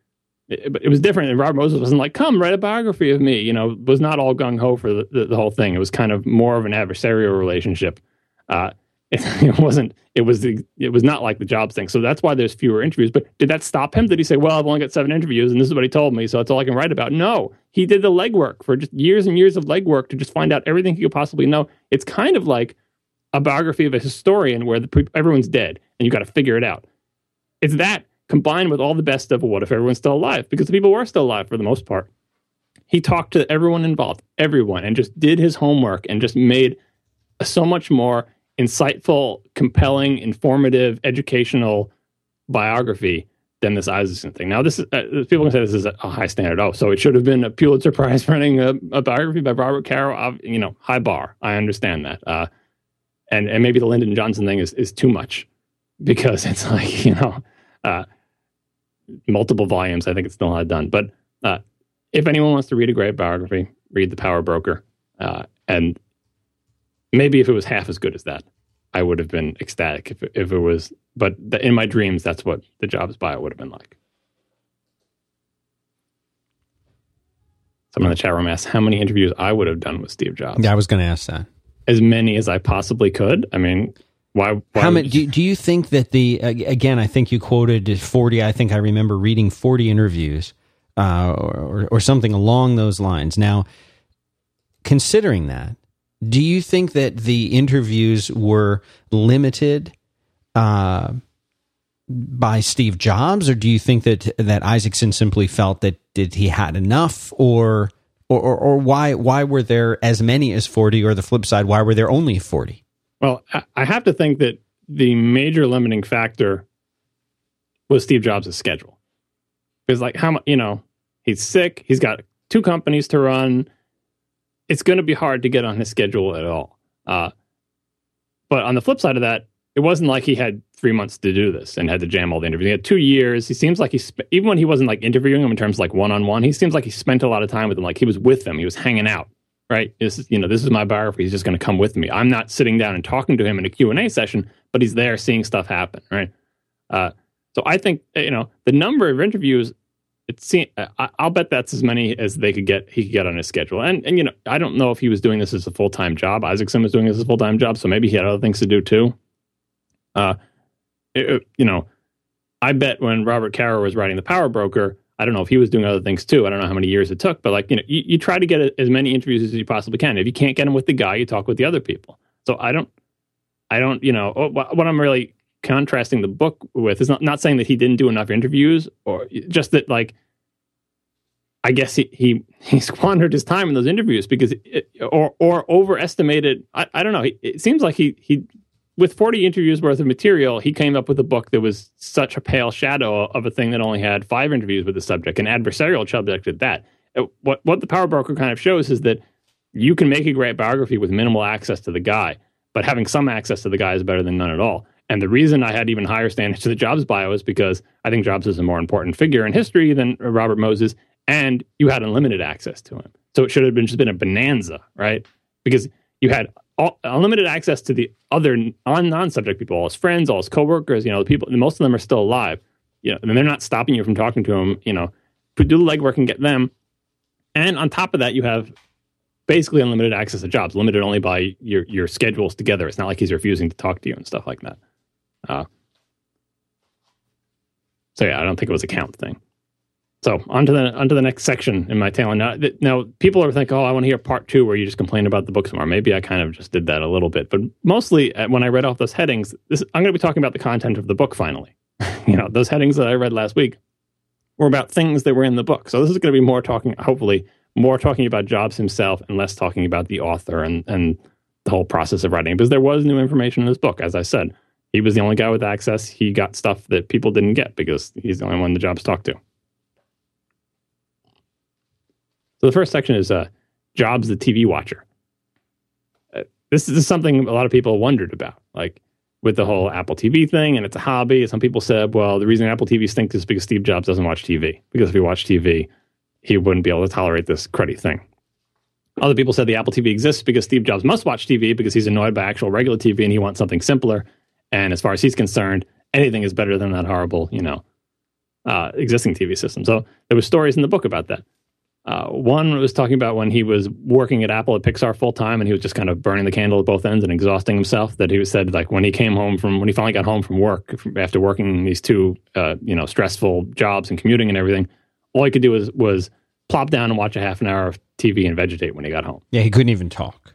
it, it was different. And Robert Moses wasn't like, "Come write a biography of me." You know, was not all gung ho for the, the, the, whole thing. It was kind of more of an adversarial relationship. Uh, it, it, wasn't. It was the. It was not like the Jobs thing. So that's why there's fewer interviews. But did that stop him? Did he say, "Well, I've only got seven interviews, and this is what he told me, so that's all I can write about"? No, he did the legwork for just years and years of legwork to just find out everything he could possibly know. It's kind of like a biography of a historian where the, everyone's dead and you got to figure it out. It's that combined with all the best of what if everyone's still alive? Because the people were still alive for the most part. He talked to everyone involved, everyone, and just did his homework and just made so much more insightful, compelling, informative, educational biography than this Isaacson thing. Now, this is uh, people can say this is a, high standard. Oh, so it should have been a Pulitzer Prize running a, a biography by Robert Caro. Uh, you know, high bar. I understand that. Uh, and and maybe the Lyndon Johnson thing is is too much because it's like you know. Multiple volumes. I think it's still not done. But uh, if anyone wants to read a great biography, read The Power Broker. Uh, and maybe if it was half as good as that, I would have been ecstatic. If, if it was, but the, in my dreams, that's what the Jobs bio would have been like. Someone in the chat room asked how many interviews I would have done with Steve Jobs. Yeah, I was going to ask that. As many as I possibly could. I mean, Why? why How many? Do, do you think that the again? I think you quoted forty. I think I remember reading forty interviews, uh, or, or something along those lines. Now, considering that, do you think that the interviews were limited uh, by Steve Jobs, or do you think that that Isaacson simply felt that did he had enough, or or, or, or why why were there as many as forty, or the flip side, why were there only forty? Well, I- have to think that the major limiting factor was Steve Jobs' schedule. Because, like, how much, you know, he's sick, he's got two companies to run. It's going to be hard to get on his schedule at all. Uh, but on the flip side of that, it wasn't like he had three months to do this and had to jam all the interviews. He had two years. He seems like he, sp- even when he wasn't like interviewing him in terms of like one on one, he seems like he spent a lot of time with him. Like he was with them, he was hanging out right? This is, you know, this is my biography. He's just going to come with me. I'm not sitting down and talking to him in a Q&A session, but he's there seeing stuff happen, right? Uh, so I think, you know, the number of interviews, it seems, I, I'll bet that's as many as they could get, he could get on his schedule. And, and, you know, I don't know if he was doing this as a full-time job. Isaacson was doing this as a full-time job, so maybe he had other things to do too. Uh, it- you know, I bet when Robert Caro was writing The Power Broker, I don't know if he was doing other things too. I don't know how many years it took, but like, you know, you, you try to get as many interviews as you possibly can. If you can't get them with the guy, you talk with the other people. So I don't, I don't, you know, oh, what I'm really contrasting the book with is not, not saying that he didn't do enough interviews or just that like, I guess he, he, he squandered his time in those interviews because, it, or, or overestimated. I, I don't know. It seems like he, he, with 40 interviews worth of material, he came up with a book that was such a pale shadow of a thing that only had five interviews with the subject, an adversarial subject at that. What, what the Power Broker kind of shows is that you can make a great biography with minimal access to the guy, but having some access to the guy is better than none at all. And the reason I had even higher standards to the Jobs bio is because I think Jobs is a more important figure in history than Robert Moses, and you had unlimited access to him. So it should have been just been a bonanza, right? Because you had all, unlimited access to the other non non subject people, all his friends, all his coworkers. You know, the people. Most of them are still alive. You know, and they're not stopping you from talking to them. You know, do the legwork and get them. And on top of that, you have basically unlimited access to Jobs, limited only by your your schedules together. It's not like he's refusing to talk to you and stuff like that. Uh, so yeah, I don't think it was a count thing. So onto the onto the next section in my tale. Now, th- now people are thinking, "Oh, I want to hear part two where you just complain about the book some more." Maybe I kind of just did that a little bit, but mostly uh, when I read off those headings, this, I'm going to be talking about the content of the book. Finally, you know, those headings that I read last week were about things that were in the book. So this is going to be more talking, hopefully, more talking about Jobs himself and less talking about the author and and the whole process of writing. Because there was new information in this book, as I said. He was the only guy with access. He got stuff that people didn't get because he's the only one the Jobs talked to. So the first section is uh, Jobs the TV watcher. Uh, this is something a lot of people wondered about, like with the whole Apple TV thing, and it's a hobby. Some people said, well, the reason Apple TV stinks is because Steve Jobs doesn't watch TV. Because if he watched TV, he wouldn't be able to tolerate this cruddy thing. Other people said the Apple TV exists because Steve Jobs must watch TV because he's annoyed by actual regular TV and he wants something simpler. And as far as he's concerned, anything is better than that horrible, you know, uh, existing TV system. So there were stories in the book about that. Uh, one was talking about when he was working at Apple at Pixar full time, and he was just kind of burning the candle at both ends and exhausting himself. That he said like when he came home from when he finally got home from work after working these two uh, you know stressful jobs and commuting and everything, all he could do was was plop down and watch a half an hour of TV and vegetate when he got home. Yeah, he couldn't even talk.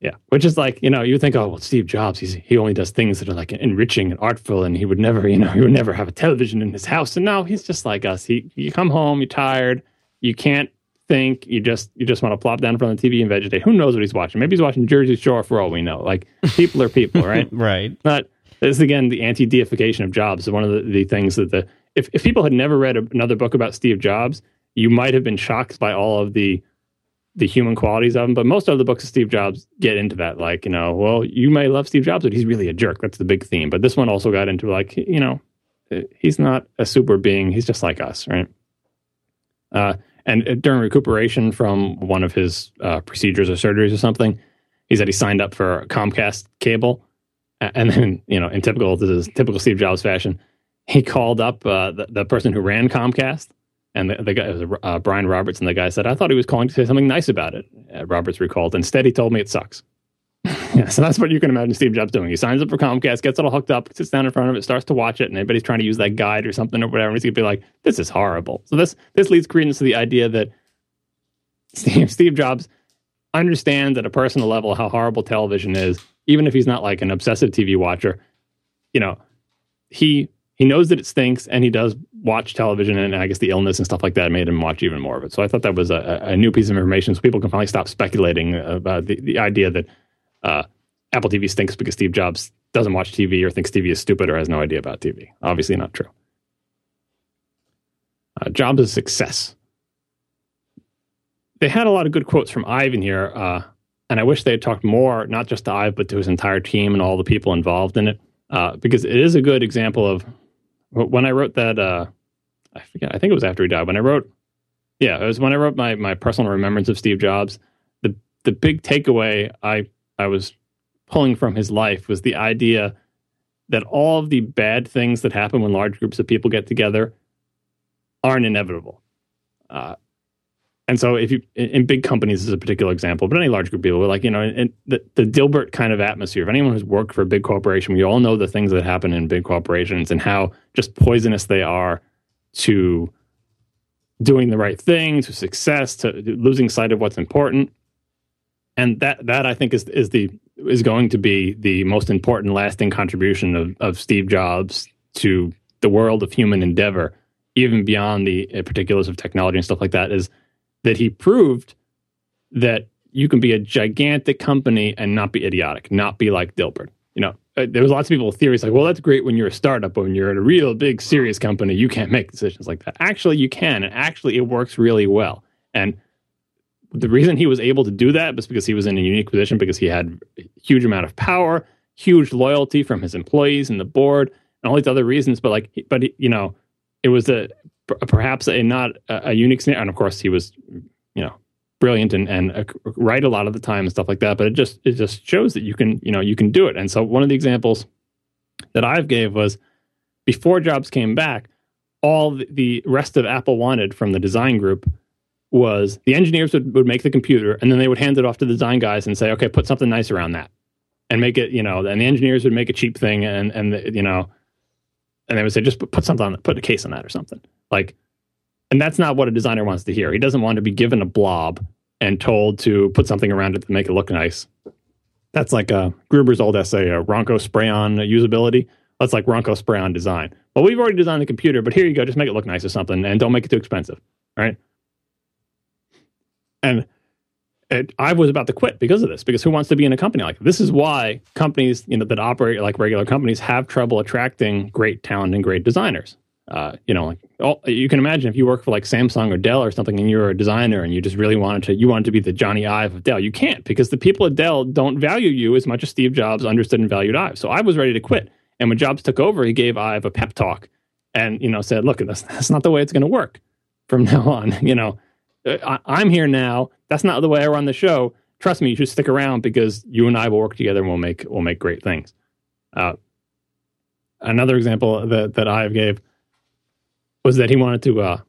Yeah, which is like you know you think oh well Steve Jobs he's he only does things that are like enriching and artful and he would never you know he would never have a television in his house and now he's just like us he you come home you're tired you can't think you just you just want to plop down in front of the TV and vegetate who knows what he's watching maybe he's watching Jersey Shore for all we know like people are people right Right. but this is again the anti deification of Jobs one of the, the things that the if, if people had never read a, another book about Steve Jobs you might have been shocked by all of the the human qualities of him. But most of the books of Steve Jobs get into that. Like, you know, well, you may love Steve Jobs, but he's really a jerk. That's the big theme. But this one also got into like, you know, he's not a super being. He's just like us, right? Uh, and during recuperation from one of his uh, procedures or surgeries or something, he said he signed up for Comcast cable. And then, you know, in typical, this is typical Steve Jobs fashion, he called up uh, the, the person who ran Comcast and the, the guy was uh, Brian Roberts, and the guy said, "I thought he was calling to say something nice about it." Uh, Roberts recalled. Instead, he told me it sucks. Yeah, so that's what you can imagine Steve Jobs doing. He signs up for Comcast, gets it all hooked up, sits down in front of it, starts to watch it, and everybody's trying to use that guide or something or whatever. And he's gonna be like, "This is horrible." So this this leads credence to the idea that Steve Steve Jobs understands at a personal level how horrible television is, even if he's not like an obsessive TV watcher. You know, he he knows that it stinks, and he does watch television, and I guess the illness and stuff like that made him watch even more of it. So I thought that was a, a new piece of information, so people can finally stop speculating about the, the idea that uh, Apple TV stinks because Steve Jobs doesn't watch TV or thinks TV is stupid or has no idea about TV. Obviously, not true. Uh, Jobs' is a success. They had a lot of good quotes from Ive in here, uh, and I wish they had talked more, not just to Ive, but to his entire team and all the people involved in it, uh, because it is a good example of when I wrote that. Uh, I forget. I think it was after he died. When I wrote, yeah, it was when I wrote my my personal remembrance of Steve Jobs. The the big takeaway I I was pulling from his life was the idea that all of the bad things that happen when large groups of people get together aren't inevitable. Uh, and so, if you in, big companies, is a particular example, but any large group of people, like you know, the, the Dilbert kind of atmosphere. If anyone who's worked for a big corporation, we all know the things that happen in big corporations and how just poisonous they are to doing the right thing, to success, to losing sight of what's important. And that that I think is is the is going to be the most important lasting contribution of, of Steve Jobs to the world of human endeavor, even beyond the particulars of technology and stuff like that, is that he proved that you can be a gigantic company and not be idiotic, not be like Dilbert. You know, uh, there was lots of people with theories like, well, that's great when you're a startup, but when you're at a real big serious company, you can't make decisions like that. Actually, you can, and actually, it works really well. And the reason he was able to do that was because he was in a unique position because he had a huge amount of power, huge loyalty from his employees and the board, and all these other reasons. But like, but you know, it was a perhaps a not a, a unique scenario. And of course, he was, you know, brilliant and and uh, right a lot of the time and stuff like that. But it just it just shows that you can you know you can do it. And so one of the examples that I've gave was before Jobs came back, all the rest of Apple wanted from the design group was the engineers would, would make the computer and then they would hand it off to the design guys and say, okay, put something nice around that and make it, you know, and the engineers would make a cheap thing and, and, the, you know, and they would say, just put, put something on, put a case on that or something like, and that's not what a designer wants to hear. He doesn't want to be given a blob and told to put something around it to make it look nice. That's like uh, Gruber's old essay, uh, Ronco spray on usability. That's like Ronco spray on design. Well, we've already designed the computer, but here you go. Just make it look nice or something and don't make it too expensive. Right. And it, I was about to quit because of this. Because who wants to be in a company like this? Is why companies, you know, that operate like regular companies have trouble attracting great talent and great designers. Uh, you know, like all, you can imagine if you work for like Samsung or Dell or something, and you're a designer and you just really wanted to, you wanted to be the Jony Ive of Dell. You can't because the people at Dell don't value you as much as Steve Jobs understood and valued Ive. So I was ready to quit. And when Jobs took over, he gave Ive a pep talk and you know said, "Look, that's that's not the way it's going to work from now on." You know, I, I'm here now. That's not the way I run the show. Trust me, you should stick around because you and I will work together and we'll make we'll make great things. Uh, another example that that I gave was that he wanted to. Uh,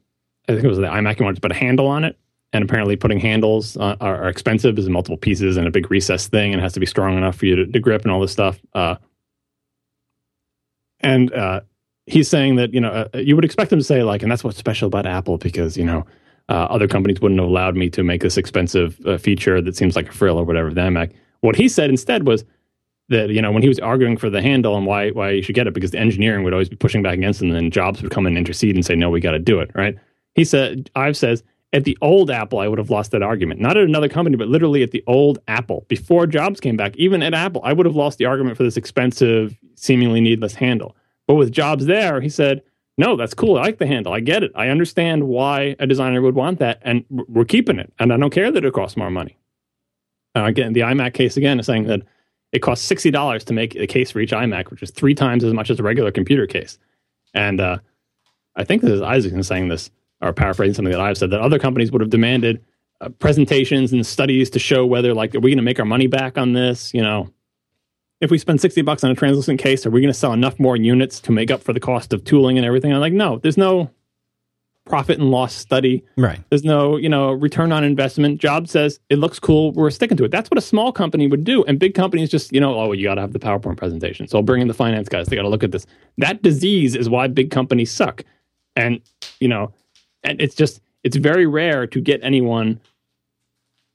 I think it was the iMac. He wanted to put a handle on it, and apparently, putting handles uh, are, are, expensive. Is multiple pieces and a big recess thing, and it has to be strong enough for you to, to grip and all this stuff. Uh, and uh, he's saying that you know uh, you would expect him to say like, and that's what's special about Apple because you know uh, other companies wouldn't have allowed me to make this expensive uh, feature that seems like a frill or whatever. The iMac. What he said instead was that you know when he was arguing for the handle and why why you should get it because the engineering would always be pushing back against him, and then Jobs would come and intercede and say no, we got to do it. Right? He said, Ive says. At the old Apple, I would have lost that argument. Not at another company, but literally at the old Apple. Before Jobs came back, even at Apple, I would have lost the argument for this expensive, seemingly needless handle. But with Jobs there, he said, no, that's cool. I like the handle. I get it. I understand why a designer would want that, and we're keeping it. And I don't care that it costs more money. Uh, again, the iMac case again is saying that it costs sixty dollars to make a case for each iMac, which is three times as much as a regular computer case. And uh, I think this is Isaacson saying this, or paraphrasing something that I've said that other companies would have demanded uh, presentations and studies to show whether, like, are we going to make our money back on this? You know, if we spend 60 bucks on a translucent case, are we going to sell enough more units to make up for the cost of tooling and everything? I'm like, no, there's no, profit and loss study. Right. There's no, you know, return on investment. Job says it looks cool. We're sticking to it. That's what a small company would do. And big companies just, you know, oh, you got to have the PowerPoint presentation. So I'll bring in the finance guys. They got to look at this. That disease is why big companies suck. And, you know, and it's just, it's very rare to get anyone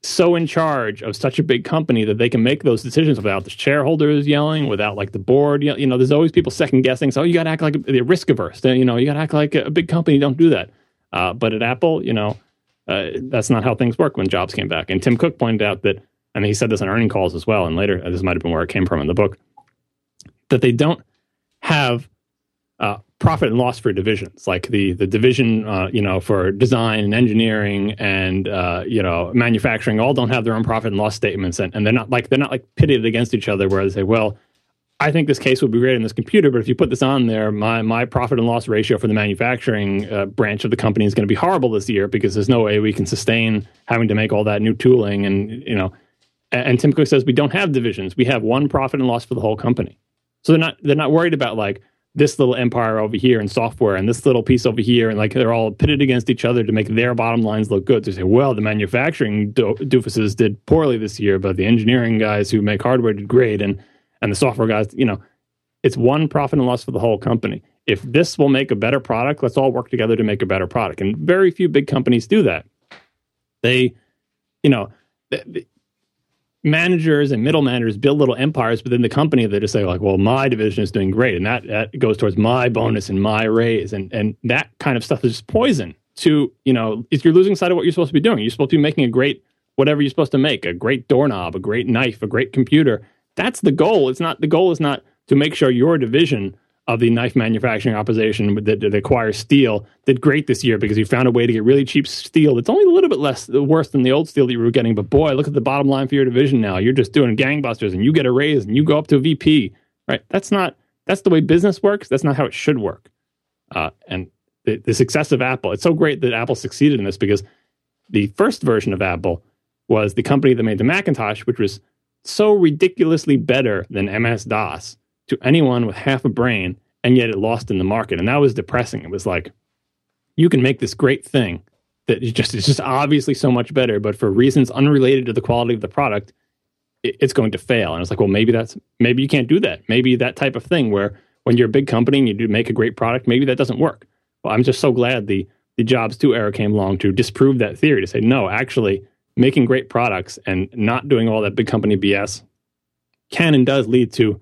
so in charge of such a big company that they can make those decisions without the shareholders yelling, without like the board. You know, there's always people second guessing. So you got to act like the risk averse. You know, you got to act like a big company. Don't do that. Uh, but at Apple, you know, uh, that's not how things work when Jobs came back. And Tim Cook pointed out that, and he said this on earning calls as well. And later, this might have been where it came from in the book, that they don't have uh, profit and loss for divisions, like the the division, uh, you know, for design and engineering and uh, you know manufacturing, all don't have their own profit and loss statements, and, and they're not like they're not like pitted against each other, where they say, well. I think this case would be great in this computer, but if you put this on there, my my profit and loss ratio for the manufacturing uh, branch of the company is going to be horrible this year because there's no way we can sustain having to make all that new tooling and you know. And, and Tim Cook says we don't have divisions; we have one profit and loss for the whole company. So they're not they're not worried about like this little empire over here in software and this little piece over here, and like they're all pitted against each other to make their bottom lines look good. To say, well, the manufacturing do- doofuses did poorly this year, but the engineering guys who make hardware did great, and and the software guys, you know, it's one profit and loss for the whole company. If this will make a better product, let's all work together to make a better product. And very few big companies do that. They, you know, managers and middle managers build little empires within the company that just say like, well, my division is doing great, and that, that goes towards my bonus and my raise, and and that kind of stuff is just poison. To you know, if you're losing sight of what you're supposed to be doing, you're supposed to be making a great whatever you're supposed to make, a great doorknob, a great knife, a great computer. That's the goal. It's not the goal is not to make sure your division of the knife manufacturing opposition that, that acquires steel did great this year because you found a way to get really cheap steel that's only a little bit less worse than the old steel that you were getting. But boy, look at the bottom line for your division now. You're just doing gangbusters and you get a raise and you go up to a VP. Right? That's not that's the way business works. That's not how it should work. Uh, and the, the success of Apple, it's so great that Apple succeeded in this because the first version of Apple was the company that made the Macintosh, which was so ridiculously better than MS DOS to anyone with half a brain, and yet it lost in the market. And that was depressing. It was like, you can make this great thing that is just, it's just obviously so much better, but for reasons unrelated to the quality of the product, it, it's going to fail. And it's like, well, maybe that's, maybe you can't do that. Maybe that type of thing where when you're a big company and you do make a great product, maybe that doesn't work. Well, I'm just so glad the, the Jobs 2 era came along to disprove that theory, to say, no, actually, making great products and not doing all that big company BS can and does lead to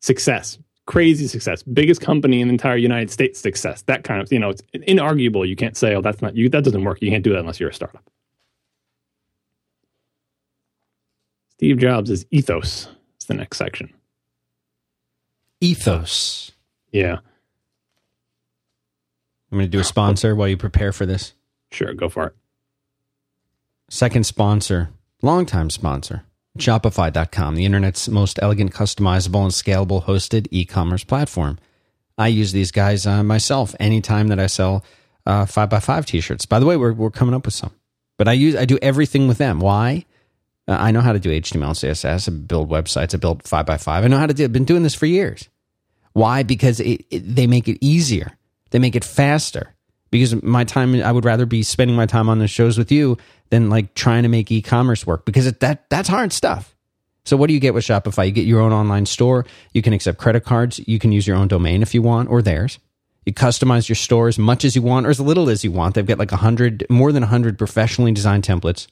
success, crazy success, biggest company in the entire United States success. That kind of, you know, it's inarguable. You can't say, oh, that's not you. That doesn't work. You can't do that unless you're a startup. Steve Jobs' is ethos It's the next section. Ethos. Yeah. I'm going to do a sponsor while you prepare for this. Sure, go for it. Second sponsor, longtime sponsor, Shopify.com, the internet's most elegant, customizable, and scalable hosted e commerce platform. I use these guys uh, myself anytime that I sell uh, 5x5 t shirts. By the way, we're, we're coming up with some. But I use I do everything with them. Why? Uh, I know how to do HTML, and CSS, I build websites, I build 5x5. I know how to do I've been doing this for years. Why? Because it, it, they make it easier, they make it faster. Because my time, I would rather be spending my time on the shows with you than like trying to make e-commerce work because it, that that's hard stuff. So what do you get with Shopify? You get your own online store. You can accept credit cards. You can use your own domain if you want or theirs. You customize your store as much as you want or as little as you want. They've got like a hundred, more than a hundred professionally designed templates,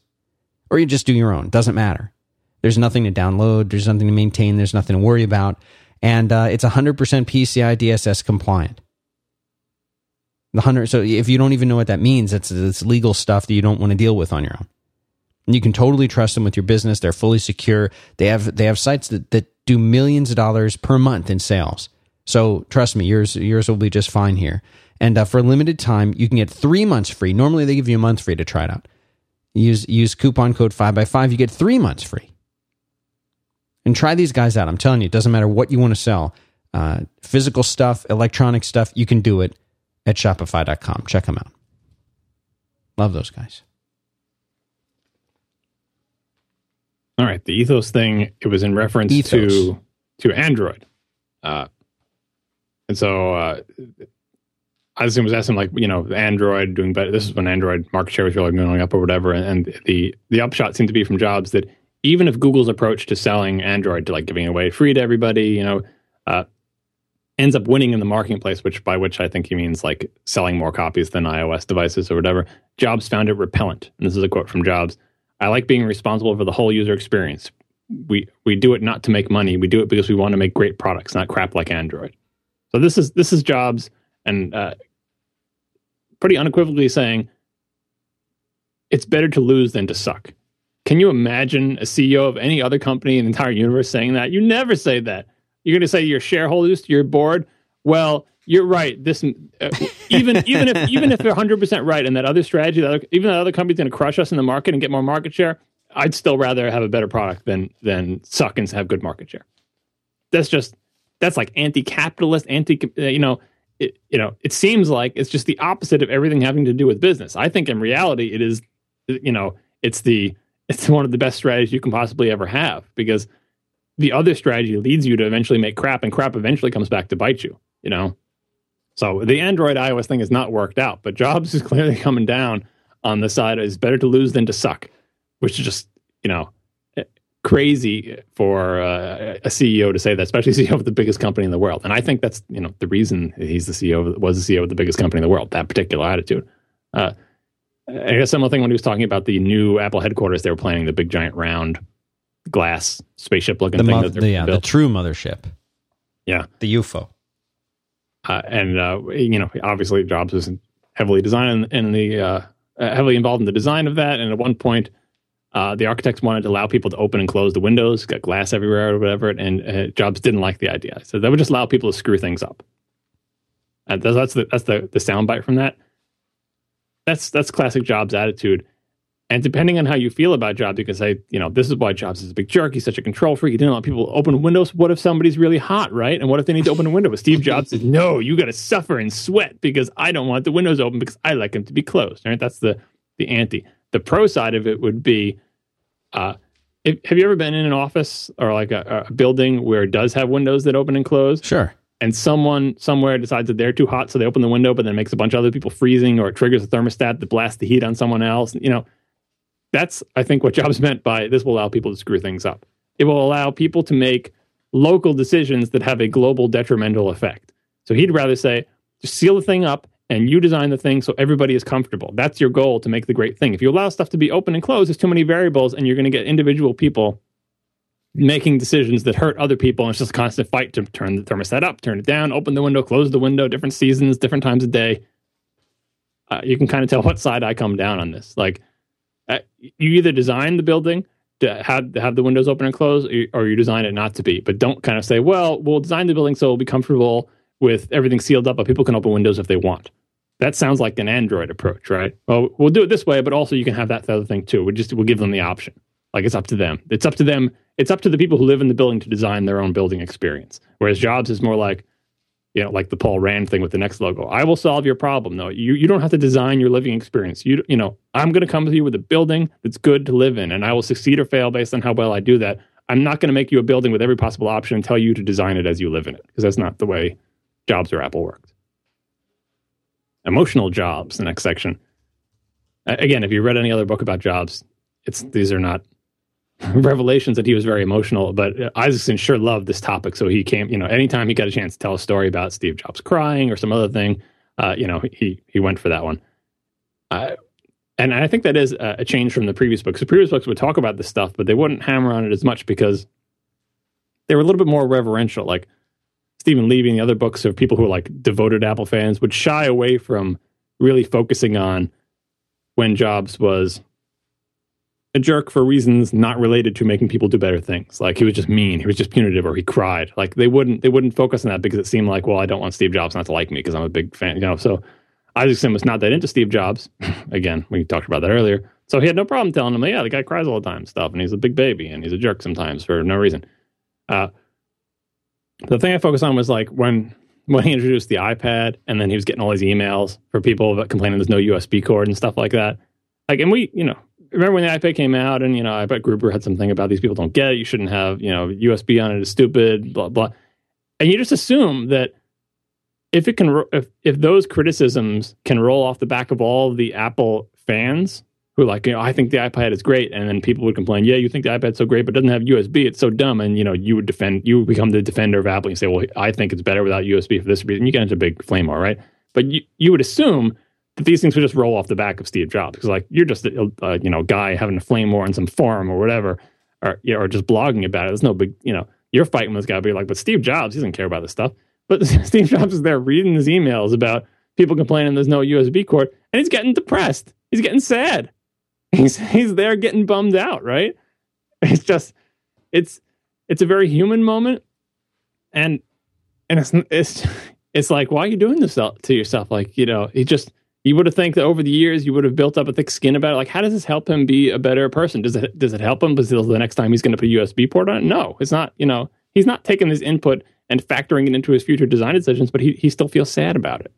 or you just do your own. Doesn't matter. There's nothing to download. There's nothing to maintain. There's nothing to worry about, and uh, it's 100% PCI DSS compliant. The hundred. So if you don't even know what that means, it's it's legal stuff that you don't want to deal with on your own. And you can totally trust them with your business. They're fully secure. They have they have sites that, that do millions of dollars per month in sales. So trust me, yours yours will be just fine here. And uh, for a limited time, you can get three months free. Normally, they give you a month free to try it out. Use use coupon code five by five. You get three months free. And try these guys out. I'm telling you, it doesn't matter what you want to sell. Uh, physical stuff, electronic stuff, you can do it at Shopify.com. Check them out. Love those guys. All right, the ethos thing. It was in reference ethos. to to Android, uh, and so uh, Isaacson was asking like, you know, Android doing better. This is when Android market share was really going up or whatever. And, and the the upshot seemed to be from Jobs that even if Google's approach to selling Android to like giving away free to everybody, you know, uh, ends up winning in the marketplace, which by which I think he means like selling more copies than iOS devices or whatever. Jobs found it repellent. And this is a quote from Jobs. I like being responsible for the whole user experience. We we do it not to make money. We do it because we want to make great products, not crap like Android. So this is this is Jobs and uh, pretty unequivocally saying it's better to lose than to suck. Can you imagine a CEO of any other company in the entire universe saying that? You never say that. You're going to say to your shareholders, to your board, well, you're right. This uh, even even if even if they're 100 percent right, and that other strategy, that other, even that other company's going to crush us in the market and get more market share, I'd still rather have a better product than than suck and have good market share. That's just that's like anti-capitalist, anti uh, you know. It, you know, it seems like it's just the opposite of everything having to do with business. I think in reality, it is, you know, it's the it's one of the best strategies you can possibly ever have because the other strategy leads you to eventually make crap and crap eventually comes back to bite you, you know? So the Android iOS thing has not worked out, but Jobs is clearly coming down on the side is better to lose than to suck, which is just, you know, crazy for uh, a CEO to say that, especially CEO of the biggest company in the world. And I think that's, you know, the reason he's the CEO, was the CEO of the biggest company in the world, that particular attitude. Uh, I guess similar thing when he was talking about the new Apple headquarters, they were planning the big giant round glass spaceship looking the thing. mo- the, yeah, the true mothership, yeah, the UFO. uh, and uh, you know, obviously Jobs was heavily designed in, in the uh, uh, heavily involved in the design of that. And at one point, uh, the architects wanted to allow people to open and close the windows, got glass everywhere or whatever. And uh, Jobs didn't like the idea, so that would just allow people to screw things up. And that's that's the that's the the soundbite from that. That's that's classic Jobs attitude. And depending on how you feel about Jobs, you can say, you know, this is why Jobs is a big jerk. He's such a control freak. He didn't let people open windows. What if somebody's really hot, right? And what if they need to open a window? But Steve Jobs says, no, you got to suffer and sweat because I don't want the windows open because I like them to be closed. Right? That's the the anti. The pro side of it would be, uh, if, have you ever been in an office or like a, a building where it does have windows that open and close? Sure. and someone somewhere decides that they're too hot, so they open the window, but then it makes a bunch of other people freezing, or it triggers a thermostat that blasts the heat on someone else. You know, that's I think what Jobs meant by this will allow people to screw things up. It will allow people to make local decisions that have a global detrimental effect. So he'd rather say, just seal the thing up and you design the thing so everybody is comfortable. That's your goal to make the great thing. If you allow stuff to be open and closed, there's too many variables, and you're going to get individual people making decisions that hurt other people. And it's just a constant fight to turn the thermostat up, turn it down, open the window, close the window, different seasons, different times of day. Uh, you can kind of tell what side I come down on this. Like, uh, you either design the building to have, have the windows open and close, or you, design it not to be. But don't kind of say, well, we'll design the building so it'll be comfortable with everything sealed up, but people can open windows if they want. That sounds like an Android approach, right? Well, we'll do it this way, but also you can have that other thing too. We just we'll give them the option. Like it's up to them. It's up to them. It's up to the people who live in the building to design their own building experience. Whereas Jobs is more like, you know, like the Paul Rand thing with the NeXT logo. I will solve your problem. No, you you don't have to design your living experience. You you know, I'm going to come to you with a building that's good to live in, and I will succeed or fail based on how well I do that. I'm not going to make you a building with every possible option and tell you to design it as you live in it because that's not the way Jobs or Apple worked. Emotional Jobs, the next section. Again, if you read any other book about Jobs, it's these are not revelations that he was very emotional, but Isaacson sure loved this topic. So he came, you know, anytime he got a chance to tell a story about Steve Jobs crying or some other thing, uh, you know, he he went for that one. Uh, and I think that is a change from the previous books. The previous books would talk about this stuff, but they wouldn't hammer on it as much because they were a little bit more reverential. Like Steven Levy and the other books of people who are like devoted Apple fans would shy away from really focusing on when Jobs was a jerk for reasons not related to making people do better things. Like he was just mean, he was just punitive, or he cried. Like they wouldn't they wouldn't focus on that because it seemed like, well, I don't want Steve Jobs not to like me because I'm a big fan, you know. So Isaacson was not that into Steve Jobs. Again, we talked about that earlier. So he had no problem telling him, yeah, the guy cries all the time, stuff, and he's a big baby, and he's a jerk sometimes for no reason. Uh, the thing I focused on was like when when he introduced the iPad, and then he was getting all these emails for people complaining there's no USB cord and stuff like that. Like, and we, you know, remember when the iPad came out, and you know, I bet Gruber had something about these people don't get it. You shouldn't have, you know, USB on it is stupid, blah blah. And you just assume that if it can, if if those criticisms can roll off the back of all the Apple fans who are like, you know, I think the iPad is great, and then people would complain, yeah, you think the iPad's so great, but doesn't have USB, it's so dumb, and you know, you would defend, you would become the defender of Apple, and say, well, I think it's better without USB for this reason. You get into a big flame war, right? But you you would assume that these things would just roll off the back of Steve Jobs because like you're just a, a you know guy having a flame war in some forum or whatever, or you know, or just blogging about it. There's no big you know you're fighting with this guy, but you're like, but Steve Jobs he doesn't care about this stuff. But Steve Jobs is there reading his emails about people complaining there's no USB cord, and he's getting depressed. He's getting sad. He's he's there getting bummed out, right? It's just it's it's a very human moment, and and it's it's it's like why are you doing this to yourself? Like you know, he just you would have think that over the years you would have built up a thick skin about it. Like, how does this help him be a better person? Does it does it help him? Because the next time he's going to put a USB port on it? No, it's not. You know, he's not taking this input and factoring it into his future design decisions, but he he still feels sad about it.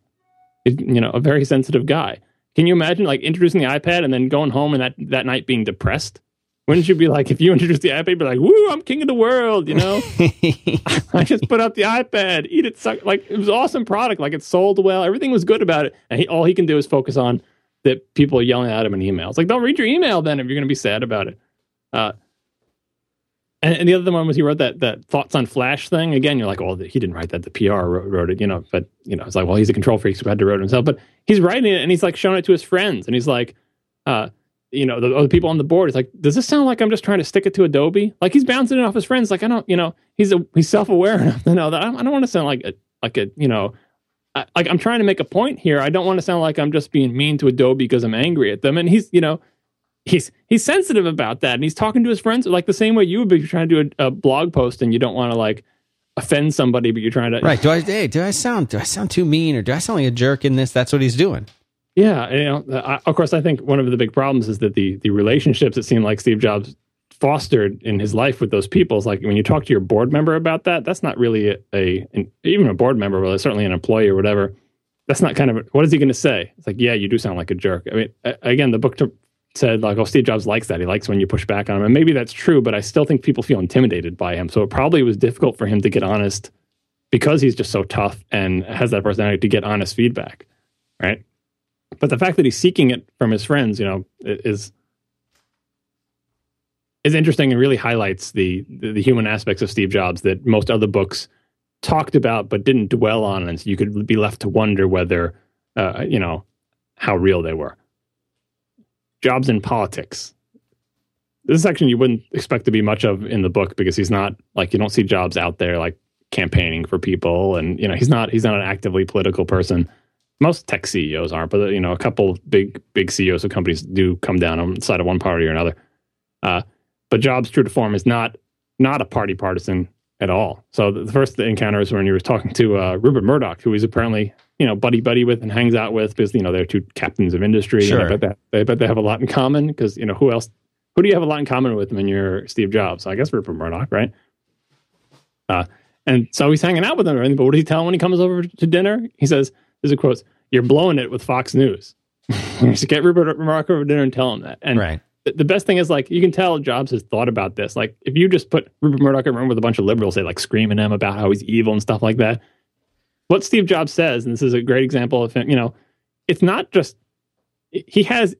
It, you know, a very sensitive guy. Can you imagine like introducing the iPad and then going home and that that night being depressed? Wouldn't you be like, if you introduce the iPad, be like, "Woo, I'm king of the world," you know? I just put out the iPad, eat it, suck. Like it was awesome product, like it sold well, everything was good about it, and he, all he can do is focus on that people are yelling at him in emails. Like, don't read your email then if you're going to be sad about it. Uh, and, and, the other one was he wrote that that thoughts on Flash thing. Again, you're like, oh, he didn't write that. The PR wrote, wrote, it, you know. But you know, it's like, well, he's a control freak, so he had to write it himself. But he's writing it, and he's like showing it to his friends, and he's like, uh, you know, the other people on the board. He's like, does this sound like I'm just trying to stick it to Adobe? Like he's bouncing it off his friends. Like I don't, you know, he's a he's self aware enough to know that I don't, don't want to sound like a like a you know. I, like I'm trying to make a point here. I don't want to sound like I'm just being mean to Adobe because I'm angry at them. And he's, you know, he's he's sensitive about that, and he's talking to his friends like the same way you would be trying to do a, a blog post, and you don't want to like offend somebody, but you're trying to right. Do I hey, do I sound do I sound too mean or do I sound like a jerk in this? That's what he's doing. Yeah, you know, I, of course, I think one of the big problems is that the the relationships it seemed like Steve Jobs fostered in his life with those people is like when you talk to your board member about that, that's not really a, a an, even a board member, well, certainly an employee or whatever. That's not kind of what is he going to say? It's like, yeah, you do sound like a jerk. I mean, again, the book to, said like, oh, Steve Jobs likes that. He likes when you push back on him, and maybe that's true. But I still think people feel intimidated by him. So it probably was difficult for him to get honest because he's just so tough and has that personality to get honest feedback, right? But the fact that he's seeking it from his friends, you know, is is interesting and really highlights the, the, the human aspects of Steve Jobs that most other books talked about but didn't dwell on, and so you could be left to wonder whether, uh, you know, how real they were jobs in politics. This section you wouldn't expect to be much of in the book because he's not like you don't see Jobs out there like campaigning for people, and you know he's not he's not an actively political person. Most tech CEOs aren't, but you know a couple big big CEOs of companies do come down on the side of one party or another. Uh, but Jobs, true to form, is not not a party partisan at all. So the first encounter is when he was talking to uh, Rupert Murdoch, who he's apparently you know buddy buddy with and hangs out with because you know they're two captains of industry. Sure. And I bet they, bet they have a lot in common because you know who else? Who do you have a lot in common with when you're Steve Jobs? I guess Rupert Murdoch, right? Uh, and so he's hanging out with him. But what does he tell him when he comes over to dinner? He says, "There's a quote: You're blowing it with Fox News." should get Rupert Murdoch over dinner and tell him that. And right the best thing is like you can tell Jobs has thought about this. Like if you just put Rupert Murdoch in a room with a bunch of liberals, they like screaming at him about how he's evil and stuff like that what Steve Jobs says, and this is a great example of him, you know, it's not just he has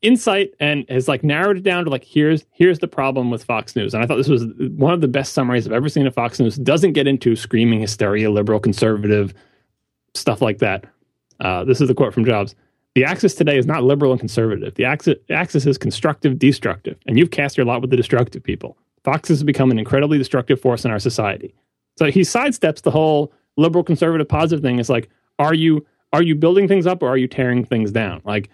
insight and has like narrowed it down to like here's here's the problem with Fox News. And I thought this was one of the best summaries I've ever seen of Fox News. Doesn't get into screaming hysteria, liberal, conservative stuff like that. Uh, this is the quote from Jobs. The axis today is not liberal and conservative. The axis, axis is constructive, destructive, and you've cast your lot with the destructive people. Fox has become an incredibly destructive force in our society. So he sidesteps the whole liberal conservative positive thing is like are you are you building things up or are you tearing things down like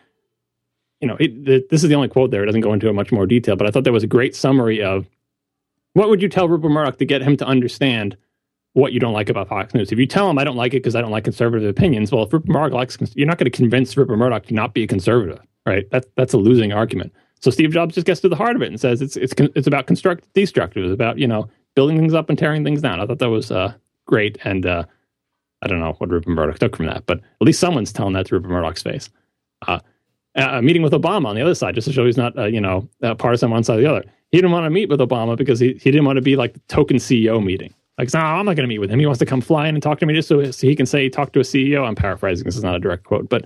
you know it, this is the only quote there it doesn't go into it much more detail but i thought that was a great summary of what would you tell rupert murdoch to get him to understand what you don't like about fox news if you tell him i don't like it because i don't like conservative opinions well if rupert murdoch likes you're not going to convince rupert murdoch to not be a conservative right that's that's a losing argument so steve jobs just gets to the heart of it and says it's it's it's about construct destructive it's about you know building things up and tearing things down i thought that was uh great. And uh, I don't know what Rupert Murdoch took from that, but at least someone's telling that to Rupert Murdoch's face. Uh, a meeting with Obama on the other side, just to show he's not, uh, you know, partisan on one side or the other. He didn't want to meet with Obama because he, he didn't want to be like the token CEO meeting. Like, no, I'm not going to meet with him. He wants to come fly in and talk to me just so, so he can say talk to a CEO. I'm paraphrasing. This is not a direct quote, but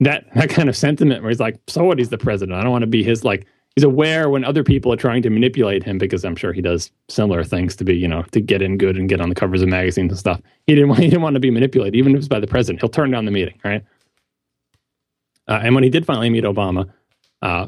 that that kind of sentiment where he's like, so what? He's the president. I don't want to be his like. He's aware when other people are trying to manipulate him because I'm sure he does similar things to be, you know, to get in good and get on the covers of magazines and stuff. He didn't want he didn't want to be manipulated, even if it's by the president. He'll turn down the meeting, right? Uh, and when he did finally meet Obama, uh,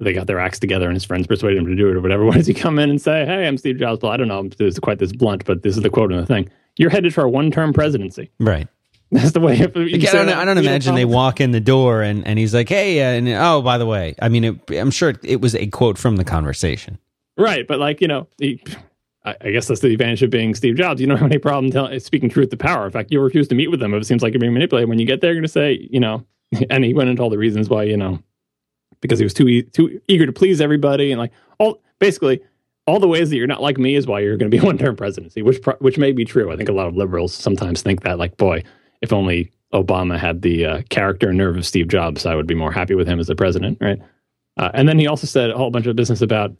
they got their acts together and his friends persuaded him to do it or whatever. What does he come in and say? Hey, I'm Steve Jobs. Well, I don't know. It's quite this blunt, but this is the quote in the thing. You're headed for a one term presidency. Right. That's the way. Again, I don't, I don't imagine they walk in the door and, and he's like, hey, uh, and oh, by the way, I mean, it, I'm sure it, it, was a quote from the conversation. Right. But like, you know, he, I, I, guess that's the advantage of being Steve Jobs. You don't have any problem tell, speaking truth to power. In fact, you refuse to meet with them if it seems like you're being manipulated. When you get there, you're going to say, you know, and he went into all the reasons why, you know, because he was too, too eager to please everybody and like all basically all the ways that you're not like me is why you're going to be one term presidency, which, which may be true. I think a lot of liberals sometimes think that like, boy, if only Obama had the uh, character and nerve of Steve Jobs, I would be more happy with him as the president, right? Uh, and then he also said a whole bunch of business about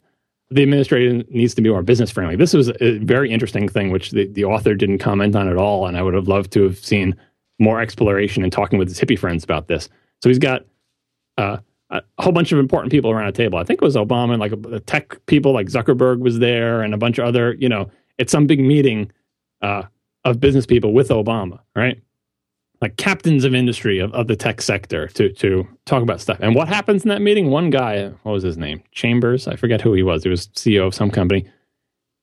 the administration needs to be more business friendly. This was a very interesting thing, which the, the author didn't comment on at all, and I would have loved to have seen more exploration and talking with his hippie friends about this. So he's got uh, a whole bunch of important people around a table. I think it was Obama and like the tech people, like Zuckerberg was there, and a bunch of other, you know, it's some big meeting uh, of business people with Obama, right? like captains of industry of, of the tech sector to to talk about stuff. And what happens in that meeting? One guy, what was his name? Chambers, I forget who he was. He was CEO of some company.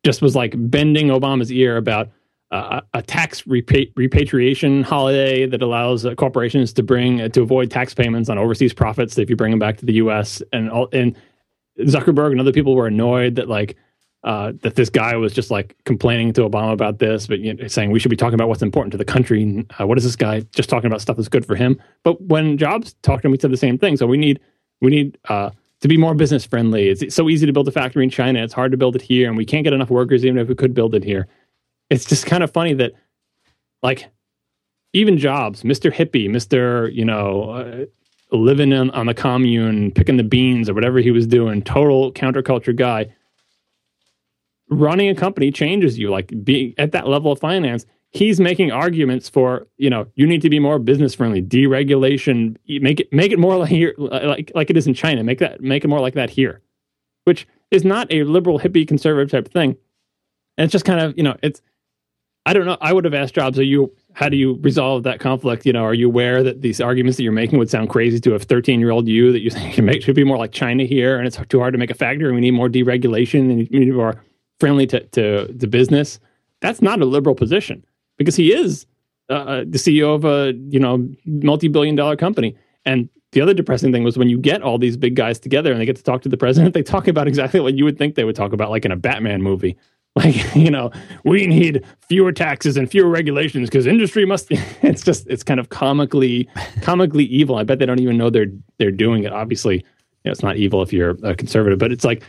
Just was like bending Obama's ear about uh, a tax repa- repatriation holiday that allows uh, corporations to bring uh, to avoid tax payments on overseas profits if you bring them back to the U.S. and all, and Zuckerberg and other people were annoyed that like uh, that this guy was just like complaining to Obama about this, but you know, saying we should be talking about what's important to the country. Uh, what is this guy just talking about stuff that's good for him? But when Jobs talked to him, he said the same thing. So we need we need uh, to be more business friendly. It's so easy to build a factory in China. It's hard to build it here, and we can't get enough workers even if we could build it here. It's just kind of funny that like even Jobs, Mister Hippie, Mister you know. Uh, living in, on the commune, picking the beans or whatever he was doing, total counterculture guy running a company changes you. Like being at that level of finance, he's making arguments for you know you need to be more business friendly, deregulation, make it make it more like here like like it is in China. Make that make it more like that here, which is not a liberal hippie conservative type thing. And it's just kind of you know it's I don't know. I would have asked Jobs, are you how do you resolve that conflict? You know, are you aware that these arguments that you're making would sound crazy to a 13 year old you that you think make, should be more like China here, and it's too hard to make a factory, and we need more deregulation, and we need more friendly to, to, to business, that's not a liberal position because he is uh, uh the CEO of a you know multi-billion dollar company. And the other depressing thing was when you get all these big guys together and they get to talk to the president, they talk about exactly what you would think they would talk about, like in a Batman movie. Like, you know, we need fewer taxes and fewer regulations because industry must it's just it's kind of comically comically evil. I bet they don't even know they're they're doing it. Obviously, you know, it's not evil if you're a conservative, but it's like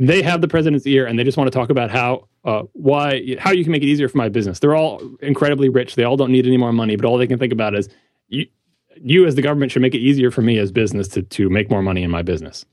they have the president's ear and they just want to talk about how uh, why how you can make it easier for my business. They're all incredibly rich. They all don't need any more money, but all they can think about is you, you as the government should make it easier for me as business to to make more money in my business.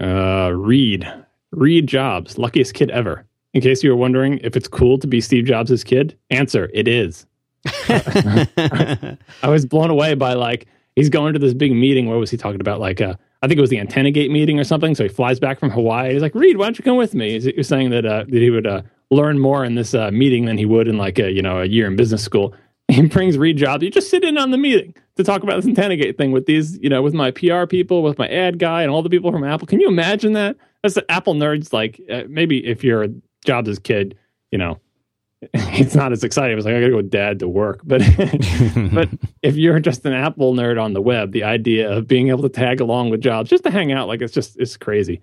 Uh, Reed Reed Jobs, luckiest kid ever. In case you were wondering if it's cool to be Steve Jobs' kid, answer: it is. I was blown away by like he's going to this big meeting. What was he talking about? Like, uh, I think it was the Antenna Gate meeting or something. So he flies back from Hawaii. He's like, Reed, why don't you come with me? He was saying that uh, that he would uh, learn more in this uh, meeting than he would in like a you know a year in business school. He brings Reed Jobs. You just sit in on the meeting to talk about this Antenna Gate thing with these, you know, with my PR people, with my ad guy, and all the people from Apple. Can you imagine that? That's the Apple nerds. Like, uh, maybe if you're Jobs' kid, you know, it's not as exciting. I was like, I gotta go with dad to work. But but if you're just an Apple nerd on the web, the idea of being able to tag along with Jobs just to hang out, like it's just it's crazy.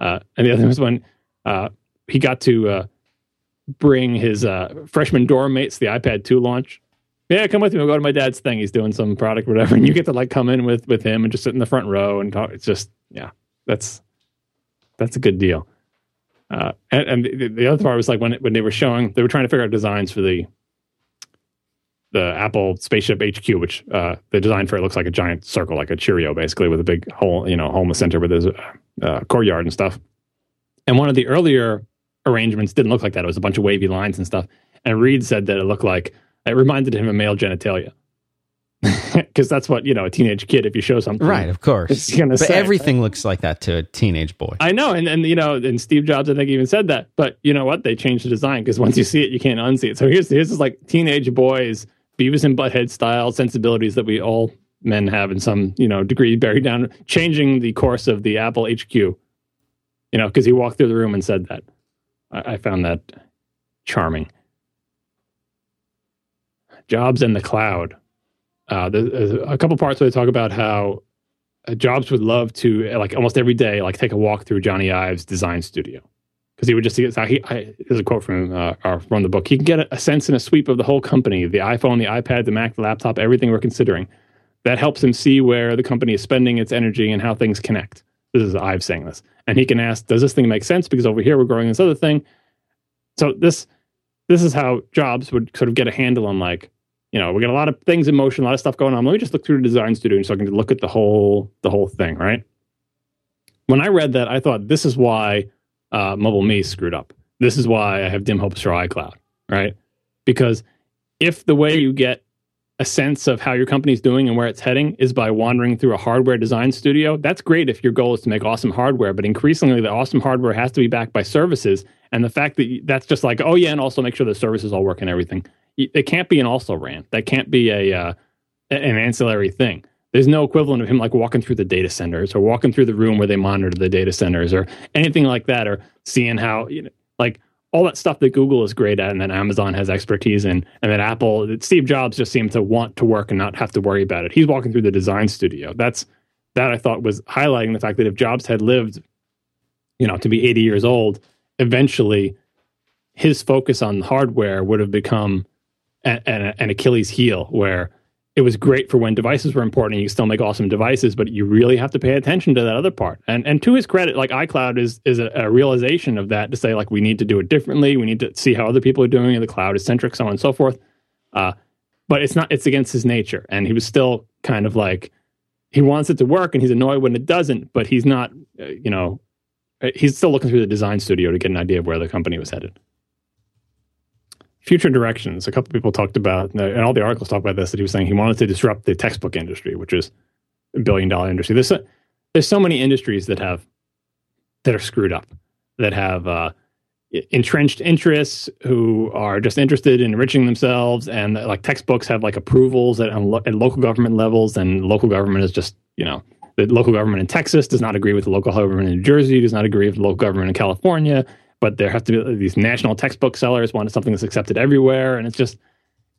Uh, and the other was when uh, he got to uh, bring his uh, freshman dorm mates the iPad 2 launch. Yeah, come with me. We'll go to my dad's thing. He's doing some product, whatever, and you get to like come in with with him and just sit in the front row and talk. It's just yeah, that's that's a good deal. Uh, and, and the, the, other part was like when when they were showing, they were trying to figure out designs for the the Apple spaceship HQ, which uh, the design for it looks like a giant circle, like a Cheerio, basically with a big hole, you know, hole in the center with his uh, courtyard and stuff. And one of the earlier arrangements didn't look like that. It was a bunch of wavy lines and stuff. And Reed said that it looked like it reminded him of male genitalia. Because that's what, you know, a teenage kid, if you show something. Right, of course. Gonna but say, everything looks like that to a teenage boy. I know. And, and, you know, and Steve Jobs, I think, even said that. But you know what? They changed the design because once you see it, you can't unsee it. So here's, here's this like teenage boys, Beavis and Butthead style sensibilities that we all men have in some, you know, degree buried down, changing the course of the Apple HQ. You know, because he walked through the room and said that. I, I found that charming. Jobs and the cloud. Uh, there's a couple parts where they talk about how uh, Jobs would love to, like almost every day, like take a walk through Jony Ive's design studio because he would just get. He, I, there's a quote from uh, uh, from the book. He can get a, a sense and a sweep of the whole company: the iPhone, the iPad, the Mac, the laptop, everything we're considering. That helps him see where the company is spending its energy and how things connect. This is Ive saying this, and he can ask, "Does this thing make sense?" Because over here we're growing this other thing. So this this is how Jobs would sort of get a handle on like you know, we got a lot of things in motion, a lot of stuff going on. Let me just look through the design studio so I can look at the whole the whole thing, right? When I read that, I thought this is why uh, MobileMe screwed up. This is why I have dim hopes for iCloud, right? Because if the way you get a sense of how your company's doing and where it's heading is by wandering through a hardware design studio, that's great if your goal is to make awesome hardware. But increasingly, the awesome hardware has to be backed by services. And the fact that that's just like, oh, yeah, and also make sure the services all work and everything it can't be an also ran. That can't be a uh, an ancillary thing. There's no equivalent of him like walking through the data centers or walking through the room where they monitor the data centers or anything like that, or seeing how you know, like all that stuff that Google is great at and that Amazon has expertise in, and that Apple, Steve Jobs just seemed to want to work and not have to worry about it. He's walking through the design studio. That's that I thought was highlighting the fact that if Jobs had lived, you know, to be 80 years old, eventually his focus on hardware would have become an, an Achilles heel where it was great for when devices were important and you still make awesome devices, but you really have to pay attention to that other part. And and to his credit, like iCloud is is a, a, realization of that to say like we need to do it differently. We need to see how other people are doing it. The cloud is centric, so on and so forth. Uh, but it's not. It's against his nature, and he was still kind of like he wants it to work, and he's annoyed when it doesn't. But he's not. Uh, you know, uh, he's still looking through the design studio to get an idea of where the company was headed future directions. A couple people talked about, and all the articles talk about this, that he was saying he wanted to disrupt the textbook industry, which is a billion dollar industry. There's, a, there's so many industries that have, that are screwed up, that have uh, entrenched interests who are just interested in enriching themselves. And like textbooks have like approvals at, at local government levels, and local government is just, you know, the local government in Texas does not agree with the local government in New Jersey, does not agree with the local government in California but there have to be these national textbook sellers wanted something that's accepted everywhere, and it's just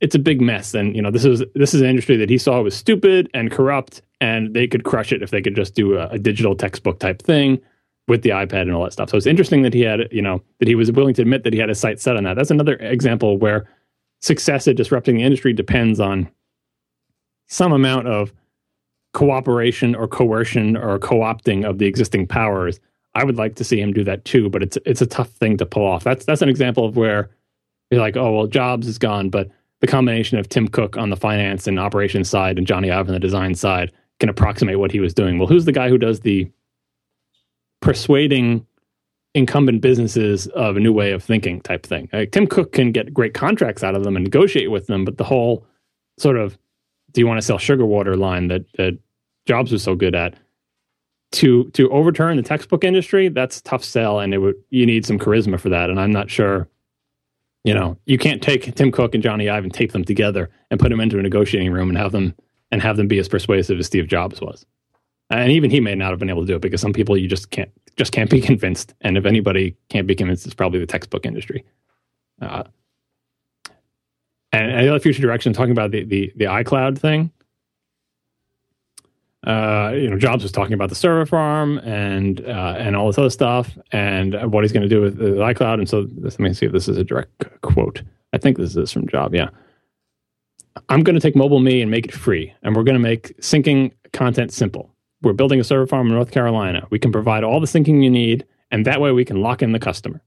it's a big mess. And you know, this is this is an industry that he saw was stupid and corrupt, and they could crush it if they could just do a, a digital textbook type thing with the iPad and all that stuff. So it's interesting that he had, you know, that he was willing to admit that he had his sights set on that. That's another example where success at disrupting the industry depends on some amount of cooperation or coercion or co-opting of the existing powers I would like to see him do that too, but it's it's a tough thing to pull off. That's that's an example of where you're like, oh well, Jobs is gone, but the combination of Tim Cook on the finance and operations side and Jony Ive on the design side can approximate what he was doing. Well, who's the guy who does the persuading incumbent businesses of a new way of thinking type thing? Like, Tim Cook can get great contracts out of them and negotiate with them, but the whole sort of do you want to sell sugar water line that that Jobs was so good at to to overturn the textbook industry, that's tough sell, and it would you need some charisma for that. And I'm not sure, you know, you can't take Tim Cook and Jony Ive and tape them together and put them into a negotiating room and have them and have them be as persuasive as Steve Jobs was. And even he may not have been able to do it because some people you just can't just can't be convinced. And if anybody can't be convinced, it's probably the textbook industry. Uh, and other future direction, talking about the the, the iCloud thing uh, you know, Jobs was talking about the server farm and uh, and all this other stuff and what he's going to do with iCloud. And so, let me see if this is a direct quote. I think this is from Job. Yeah, I'm going to take MobileMe and make it free, and we're going to make syncing content simple. We're building a server farm in North Carolina. We can provide all the syncing you need, and that way we can lock in the customer.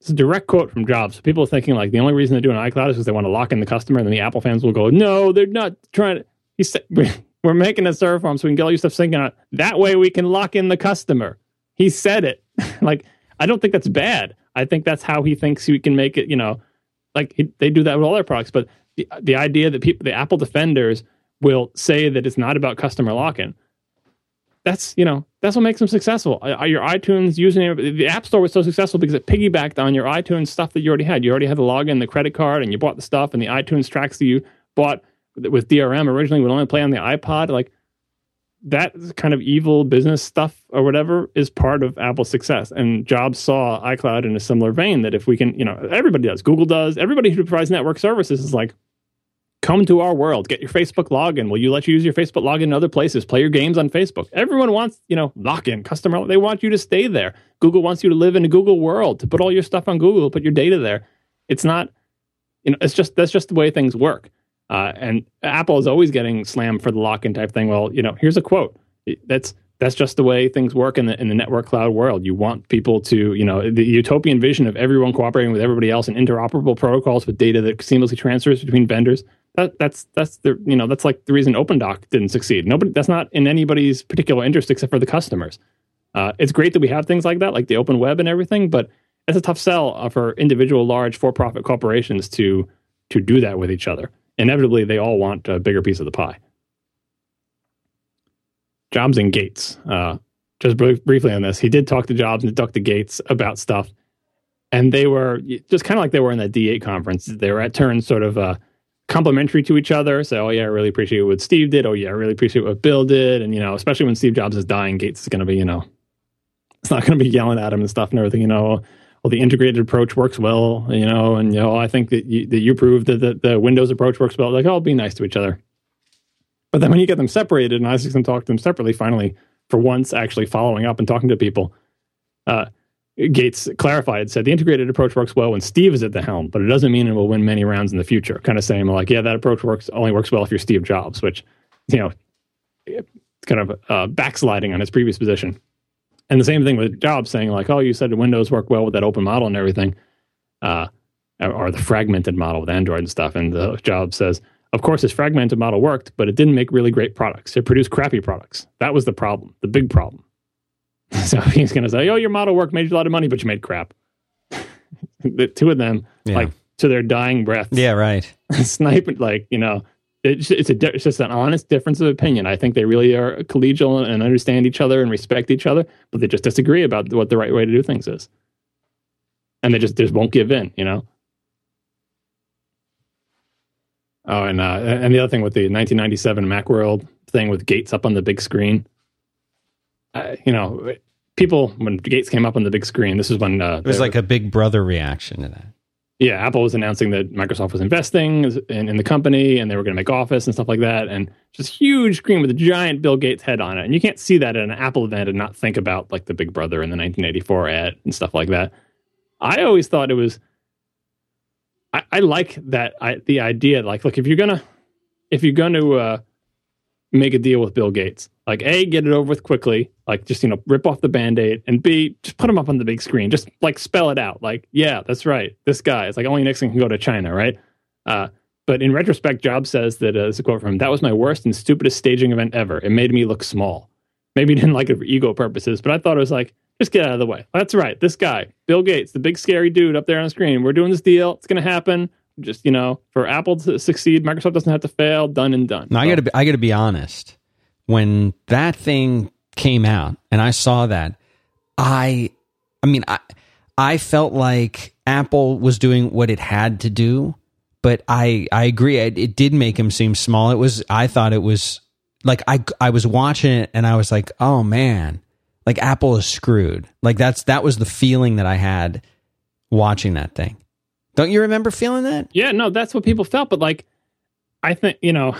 It's a direct quote from Jobs. People are thinking like the only reason they're doing iCloud is because they want to lock in the customer, and then the Apple fans will go, "No, they're not trying to." He said. We're making a server farm so we can get all your stuff syncing on. That way we can lock in the customer. He said it. like I don't think that's bad. I think that's how he thinks he can make it. You know, like he, they do that with all their products. But the the idea that people, the Apple defenders, will say that it's not about customer lock-in. That's you know that's what makes them successful. Uh, your iTunes username, the App Store was so successful because it piggybacked on your iTunes stuff that you already had. You already had the login, the credit card, and you bought the stuff, and the iTunes tracks that you bought with DRM originally would only play on the iPod. Like that kind of evil business stuff or whatever is part of Apple's success. And Jobs saw iCloud in a similar vein that if we can, you know, everybody does, Google does, everybody who provides network services is like, come to our world, get your Facebook login. Will you let you use your Facebook login in other places? Play your games on Facebook. Everyone wants, you know, lock in, customer. They want you to stay there. Google wants you to live in a Google world, to put all your stuff on Google, put your data there. It's not, you know, it's just, that's just the way things work. Uh, and Apple is always getting slammed for the lock-in type thing. Well, you know, here's a quote. That's that's just the way things work in the in the network cloud world. You want people to, you know, the utopian vision of everyone cooperating with everybody else and interoperable protocols with data that seamlessly transfers between vendors. That, that's that's the you know that's like the reason OpenDoc didn't succeed. Nobody that's not in anybody's particular interest except for the customers. Uh, it's great that we have things like that, like the open web and everything, but it's a tough sell uh, for individual large for-profit corporations to to do that with each other inevitably they all want a bigger piece of the pie. Jobs and Gates. Uh, just br- briefly on this, he did talk to Jobs and talk to Gates about stuff, and they were just kind of like they were in that D8 conference. They were at turns sort of uh, complimentary to each other. So, oh yeah, I really appreciate what Steve did. Oh yeah, I really appreciate what Bill did. And you know, especially when Steve Jobs is dying, Gates is going to be, you know, it's not going to be yelling at him and stuff and everything. You know, well, the integrated approach works well, you know, and you know, I think that you, that you proved that the, the Windows approach works well. Like, oh, be nice to each other. But then when you get them separated, and Isaacson talked to them separately, finally, for once, actually following up and talking to people, uh, Gates clarified, said the integrated approach works well when Steve is at the helm, but it doesn't mean it will win many rounds in the future. Kind of saying like, yeah, that approach works only works well if you're Steve Jobs, which you know, it's kind of uh, backsliding on his previous position. And the same thing with Jobs saying like, "Oh, you said Windows work well with that open model and everything, uh, or the fragmented model with Android and stuff." And the Jobs says, "Of course, this fragmented model worked, but it didn't make really great products. It produced crappy products. That was the problem, the big problem." so he's going to say, "Oh, your model worked, made you a lot of money, but you made crap." the two of them, yeah. like to their dying breath, yeah, right, sniping like you know it's it's, a, it's just an honest difference of opinion. I think they really are collegial and understand each other and respect each other, but they just disagree about what the right way to do things is, and they just just won't give in. You know. Oh, and uh, and the other thing with the 1997 MacWorld thing with Gates up on the big screen, uh, you know, people when Gates came up on the big screen, this is when uh, it was like a Big Brother reaction to that yeah, Apple was announcing that Microsoft was investing in, in the company and they were going to make Office and stuff like that. And just huge screen with a giant Bill Gates head on it. And you can't see that at an Apple event and not think about like the Big Brother in the 1984 ad and stuff like that. I always thought it was. I, I like that. I, the idea, like, look, if you're gonna, if you're gonna uh, make a deal with Bill Gates, like A, get it over with quickly, like just, you know, rip off the band-aid, and B, just put him up on the big screen. Just like spell it out. Like, yeah, that's right. This guy. It's like only Nixon can go to China, right? Uh, but in retrospect, Jobs says that, uh, as a quote from him, that was my worst and stupidest staging event ever. It made me look small. Maybe he didn't like it for ego purposes, but I thought it was like, just get out of the way. That's right. This guy, Bill Gates, the big scary dude up there on the screen. We're doing this deal. It's going to happen. Just, you know, for Apple to succeed, Microsoft doesn't have to fail. Done and done. Now, so. I got to be, I got to be honest when that thing came out and I saw that, I, I mean, I, I felt like Apple was doing what it had to do, but I, I agree. It, it did make him seem small. It was, I thought it was like, I, I was watching it and I was like, oh man, like Apple is screwed. Like that's, that was the feeling that I had watching that thing. Don't you remember feeling that? Yeah, no, that's what people felt. But like, I think, you know,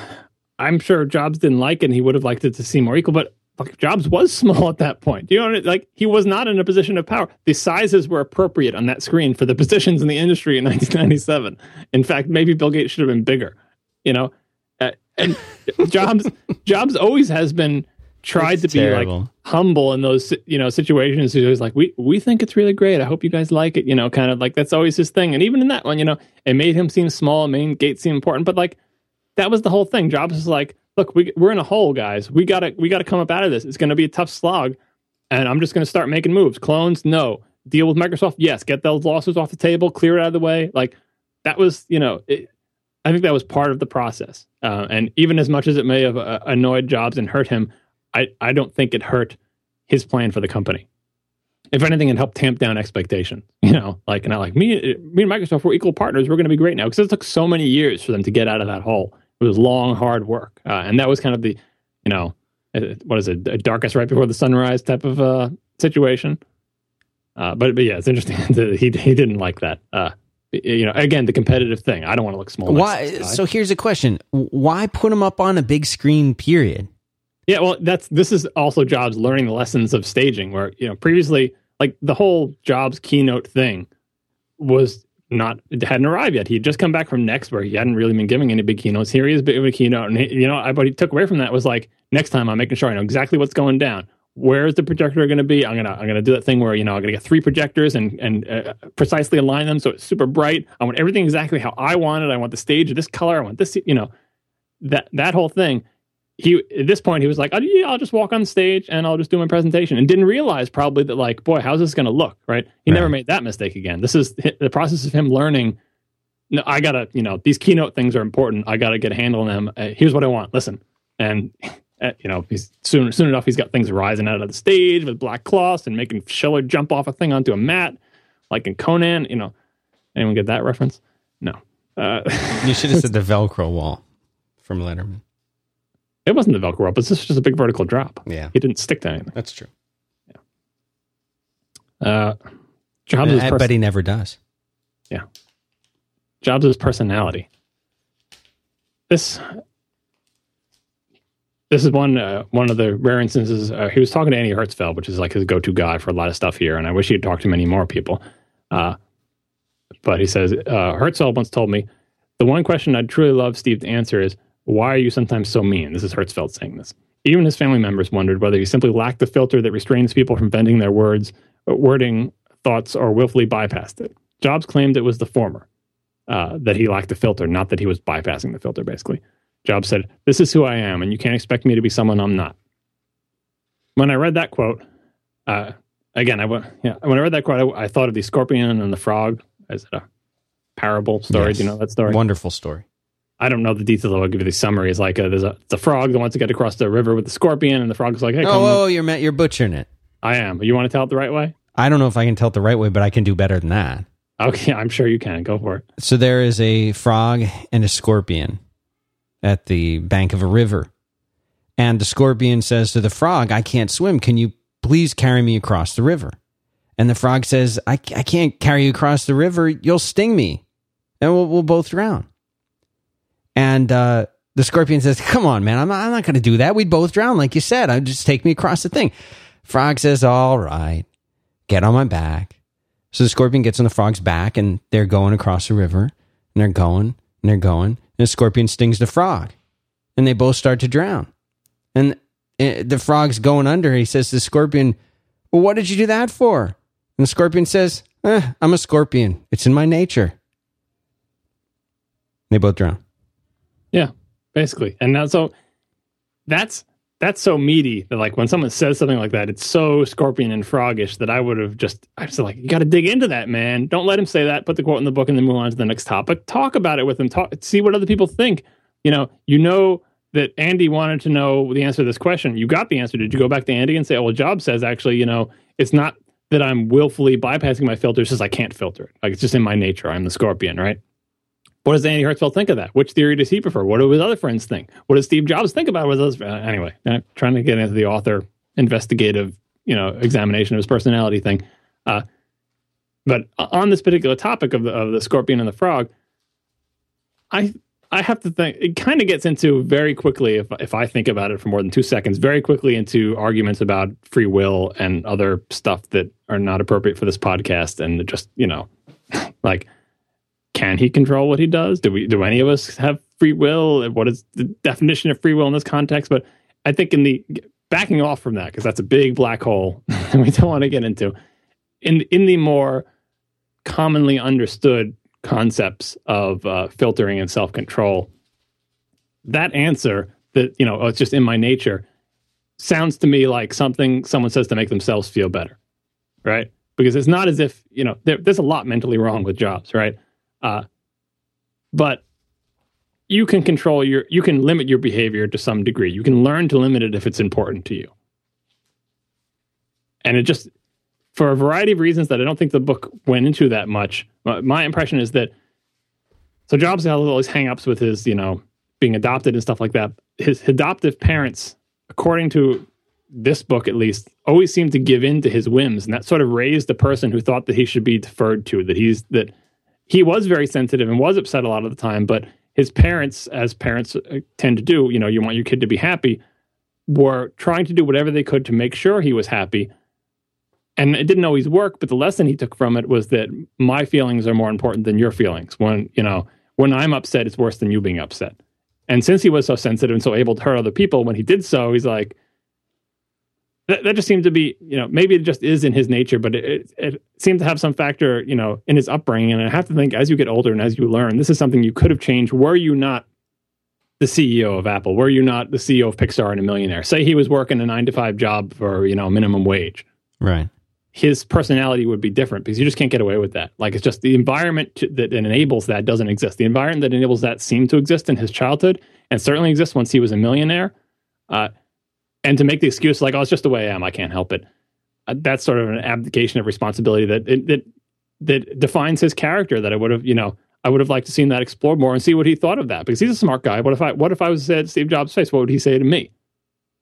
I'm sure Jobs didn't like it and he would have liked it to seem more equal, but like Jobs was small at that point. You know, like he was not in a position of power. The sizes were appropriate on that screen for the positions in the industry in 1997. In fact, maybe Bill Gates should have been bigger. You know, uh, and Jobs Jobs always has been tried it's to terrible. be like humble in those you know situations. He's always like, we we think it's really great. I hope you guys like it. You know, kind of like that's always his thing. And even in that one, you know, it made him seem small. Made Gates seem important, but like that was the whole thing. Jobs was like, look, we, we're in a hole, guys. We gotta we gotta come up out of this. It's gonna be a tough slog, and I'm just gonna start making moves. Clones, no. deal with Microsoft? Yes. Get those losses off the table, clear it out of the way. Like that was, you know, it, I think that was part of the process. Uh, and even as much as it may have uh, annoyed Jobs and hurt him, I, I don't think it hurt his plan for the company. If anything, it helped tamp down expectations. You know, like not like me, me and Microsoft were equal partners. We're going to be great now because it took so many years for them to get out of that hole. It was long, hard work, uh, and that was kind of the, you know, uh, what is it, The darkest right before the sunrise type of uh, situation. Uh, but but yeah, it's interesting. he he didn't like that. Uh, you know, again, the competitive thing. I don't want to look small. Why? So here's a question: Why put him up on a big screen? Period. Yeah, well, that's this is also Jobs learning the lessons of staging. Where you know previously, like the whole Jobs keynote thing was not it hadn't arrived yet. He had just come back from NeXT, where he hadn't really been giving any big keynotes. Here he is, big of a keynote, and he, you know, what he took away from that was like, next time I'm making sure I know exactly what's going down. Where is the projector going to be? I'm gonna I'm gonna do that thing where you know I'm gonna get three projectors and and uh, precisely align them so it's super bright. I want everything exactly how I want it. I want the stage this color. I want this. You know, that that whole thing he at this point he was like, oh, yeah, I'll just walk on stage and I'll just do my presentation, and didn't realize probably that like, boy, how's this going to look? Right? He right. never made that mistake again. This is the process of him learning. No, I gotta, you know, these keynote things are important. I gotta get a handle on them. Uh, here's what I want. Listen, and uh, you know, he's soon soon enough he's got things rising out of the stage with black cloths and making Schiller jump off a thing onto a mat, like in Conan. You know, anyone get that reference? No. Uh, you should have said the Velcro wall from Letterman. It wasn't the Velcro up. It's just a big vertical drop. Yeah. He didn't stick to anything. That's true. Yeah. Uh, Jobs' I, I bet he never does. Yeah. Jobs' personality. This this is one uh, one of the rare instances. Uh, he was talking to Andy Hertzfeld, which is like his go-to guy for a lot of stuff here, and I wish he'd talked to many more people. Uh, but he says uh, Hertzfeld once told me the one question I'd truly love Steve to answer is why are you sometimes so mean? This is Hertzfeld saying this. Even his family members wondered whether he simply lacked the filter that restrains people from venting their words, uh, wording thoughts, or willfully bypassed it. Jobs claimed it was the former, uh, that he lacked the filter, not that he was bypassing the filter, basically. Jobs said, This is who I am, and you can't expect me to be someone I'm not. When I read that quote, uh, again, I went, yeah, when I read that quote, I, I, thought of the scorpion and the frog as a parable story. Yes. Do you know that story? Wonderful story. I don't know the details. I'll give you the summary. It's like a, there's a the frog that wants to get across the river with the scorpion, and the frog's like, "Hey, oh, oh, you're you're butchering it." I am. You want to tell it the right way? I don't know if I can tell it the right way, but I can do better than that. Okay, I'm sure you can. Go for it. So there is a frog and a scorpion at the bank of a river, and the scorpion says to the frog, "I can't swim. Can you please carry me across the river?" And the frog says, "I, I can't carry you across the river. You'll sting me, and we'll, we'll both drown." And uh, the scorpion says, Come on, man, I'm not, I'm not going to do that. We'd both drown, like you said. I just take me across the thing. Frog says, All right, get on my back. So the scorpion gets on the frog's back and they're going across the river and they're going and they're going. And the scorpion stings the frog and they both start to drown. And eh, the frog's going under. He says to the scorpion, Well, what did you do that for? And the scorpion says, eh, I'm a scorpion. It's in my nature. They both drown. Yeah, basically. And now, so that's that's so meaty that like when someone says something like that, it's so scorpion and frogish that I would have just I was like, you got to dig into that, man. Don't let him say that. Put the quote in the book and then move on to the next topic. Talk about it with him. Talk, see what other people think. You know, you know that Andy wanted to know the answer to this question. You got the answer. Did you go back to Andy and say, "Oh, well, Job says actually, you know, it's not that I'm willfully bypassing my filters, because I can't filter it. Like it's just in my nature. I'm the scorpion, right?" What does Andy Hertzfeld think of that? Which theory does he prefer? What do his other friends think? What does Steve Jobs think about his uh, anyway? I'm trying to get into the author investigative, you know, examination of his personality thing. Uh, but on this particular topic of the of the scorpion and the frog, I I have to think it kind of gets into very quickly if if I think about it for more than two seconds, very quickly into arguments about free will and other stuff that are not appropriate for this podcast, and just you know, like can he control what he does? Do we do any of us have free will? What is the definition of free will in this context? But I think in the backing off from that, because that's a big black hole we don't want to get into. In in the more commonly understood concepts of uh, filtering and self control, that answer that you know oh, it's just in my nature sounds to me like something someone says to make themselves feel better, right? because it's not as if you know there, there's a lot mentally wrong with Jobs, right? Uh, but you can control your you can limit your behavior to some degree. You can learn to limit it if it's important to you. And it just for a variety of reasons that I don't think the book went into that much. My impression is that so Jobs has all these hangups with his, you know, being adopted and stuff like that. His adoptive parents, according to this book at least, always seemed to give in to his whims, and that sort of raised the person who thought that he should be deferred to. That he's that he was very sensitive and was upset a lot of the time, but his parents, as parents uh, tend to do, you know, you want your kid to be happy, were trying to do whatever they could to make sure he was happy. And it didn't always work but the lesson he took from it was that my feelings are more important than your feelings. When you know when i'm upset it's worse than you being upset. And since he was so sensitive and so able to hurt other people when he did so he's like that, that just seemed to be you know maybe it just is in his nature but it, it, it seemed to have some factor you know in his upbringing and i have to think as you get older and as you learn this is something you could have changed were you not the CEO of Apple? Were you not the CEO of Pixar and a millionaire? Say he was working a nine to five job for you know minimum wage. Right his personality would be different because you just can't get away with that. Like it's just the environment to, that enables that doesn't exist. The environment that enables that seemed to exist in his childhood and certainly exists once he was a millionaire. Uh, and to make the excuse like, "Oh, it's just the way I am. I can't help it." Uh, that's sort of an abdication of responsibility that that that defines his character. That I would have, you know, I would have liked to seen that explored more and see what he thought of that because he's a smart guy. What if I what if I was at Steve Jobs' face? What would he say to me?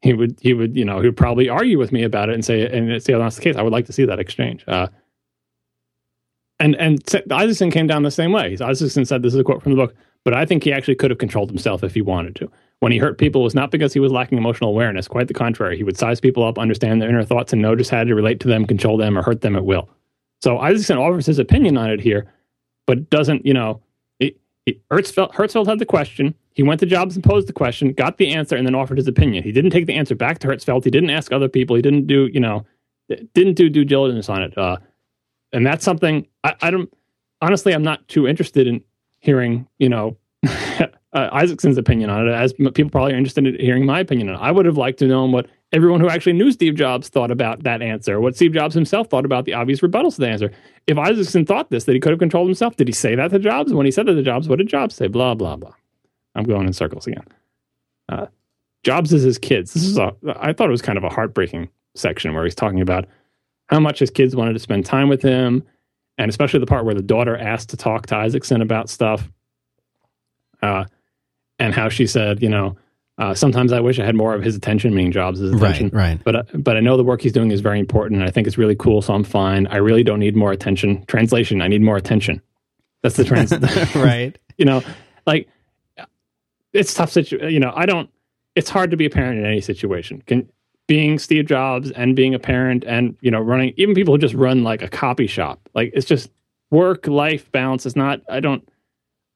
he would he would you know he would probably argue with me about it and say and say oh, that's the case. I would like to see that exchange. Uh, and and Isaacson came down the same way. Isaacson said this is a quote from the book, but I think he actually could have controlled himself if he wanted to. When he hurt people, it was not because he was lacking emotional awareness. Quite the contrary. He would size people up, understand their inner thoughts, and notice how to relate to them, control them, or hurt them at will. So Isaacson offers his opinion on it here, but doesn't you know? Hertzfeld, Hertzfeld had the question. He went to Jobs and posed the question, got the answer, and then offered his opinion. He didn't take the answer back to Hertzfeld. He didn't ask other people. He didn't do, you know, didn't do due diligence on it. Uh, and that's something I, I, don't. Honestly, I'm not too interested in hearing, you know, uh, Isaacson's opinion on it, as people probably are interested in hearing my opinion on it. I would have liked to know what everyone who actually knew Steve Jobs thought about that answer, what Steve Jobs himself thought about the obvious rebuttals to the answer. If Isaacson thought this, that he could have controlled himself, did he say that to Jobs? When he said that to Jobs, what did Jobs say? Blah, blah, blah. I'm going in circles again. Uh, Jobs is his kids. This is a. I thought it was kind of a heartbreaking section where he's talking about how much his kids wanted to spend time with him, and especially the part where the daughter asked to talk to Isaacson about stuff, uh, and how she said, you know, uh, sometimes I wish I had more of his attention, meaning Jobs' attention. Right, right. But uh, but I know the work he's doing is very important, and I think it's really cool. So I'm fine. I really don't need more attention. Translation: I need more attention. That's the trans. right. you know, like it's tough situation. You know, I don't. It's hard to be a parent in any situation. Can being Steve Jobs and being a parent and you know running even people who just run like a copy shop. Like it's just work life balance is not. I don't.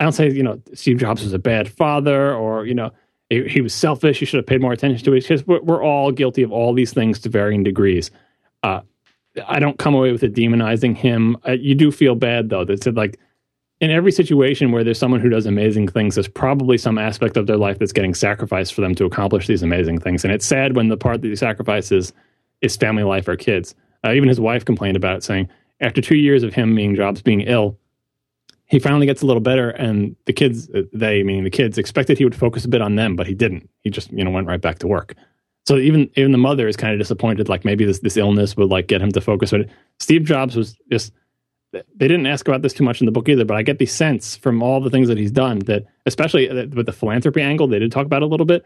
I don't say you know Steve Jobs was a bad father or you know he, he was selfish. You should have paid more attention to it. Because we're, we're, all guilty of all these things to varying degrees. Uh, I don't come away with it demonizing him. Uh, you do feel bad though. That said like in every situation where there's someone who does amazing things, there's probably some aspect of their life that's getting sacrificed for them to accomplish these amazing things. And it's sad when the part that he sacrifices is family life or kids. Uh, even his wife complained about it, saying after two years of him being Jobs being ill, he finally gets a little better, and the kids, uh, they meaning the kids, expected he would focus a bit on them, but he didn't. He just you know went right back to work. So even even the mother is kind of disappointed, like maybe this this illness would like get him to focus it. Steve Jobs was just they didn't ask about this too much in the book either, but I get the sense from all the things that he's done that, especially with the philanthropy angle, they did talk about a little bit.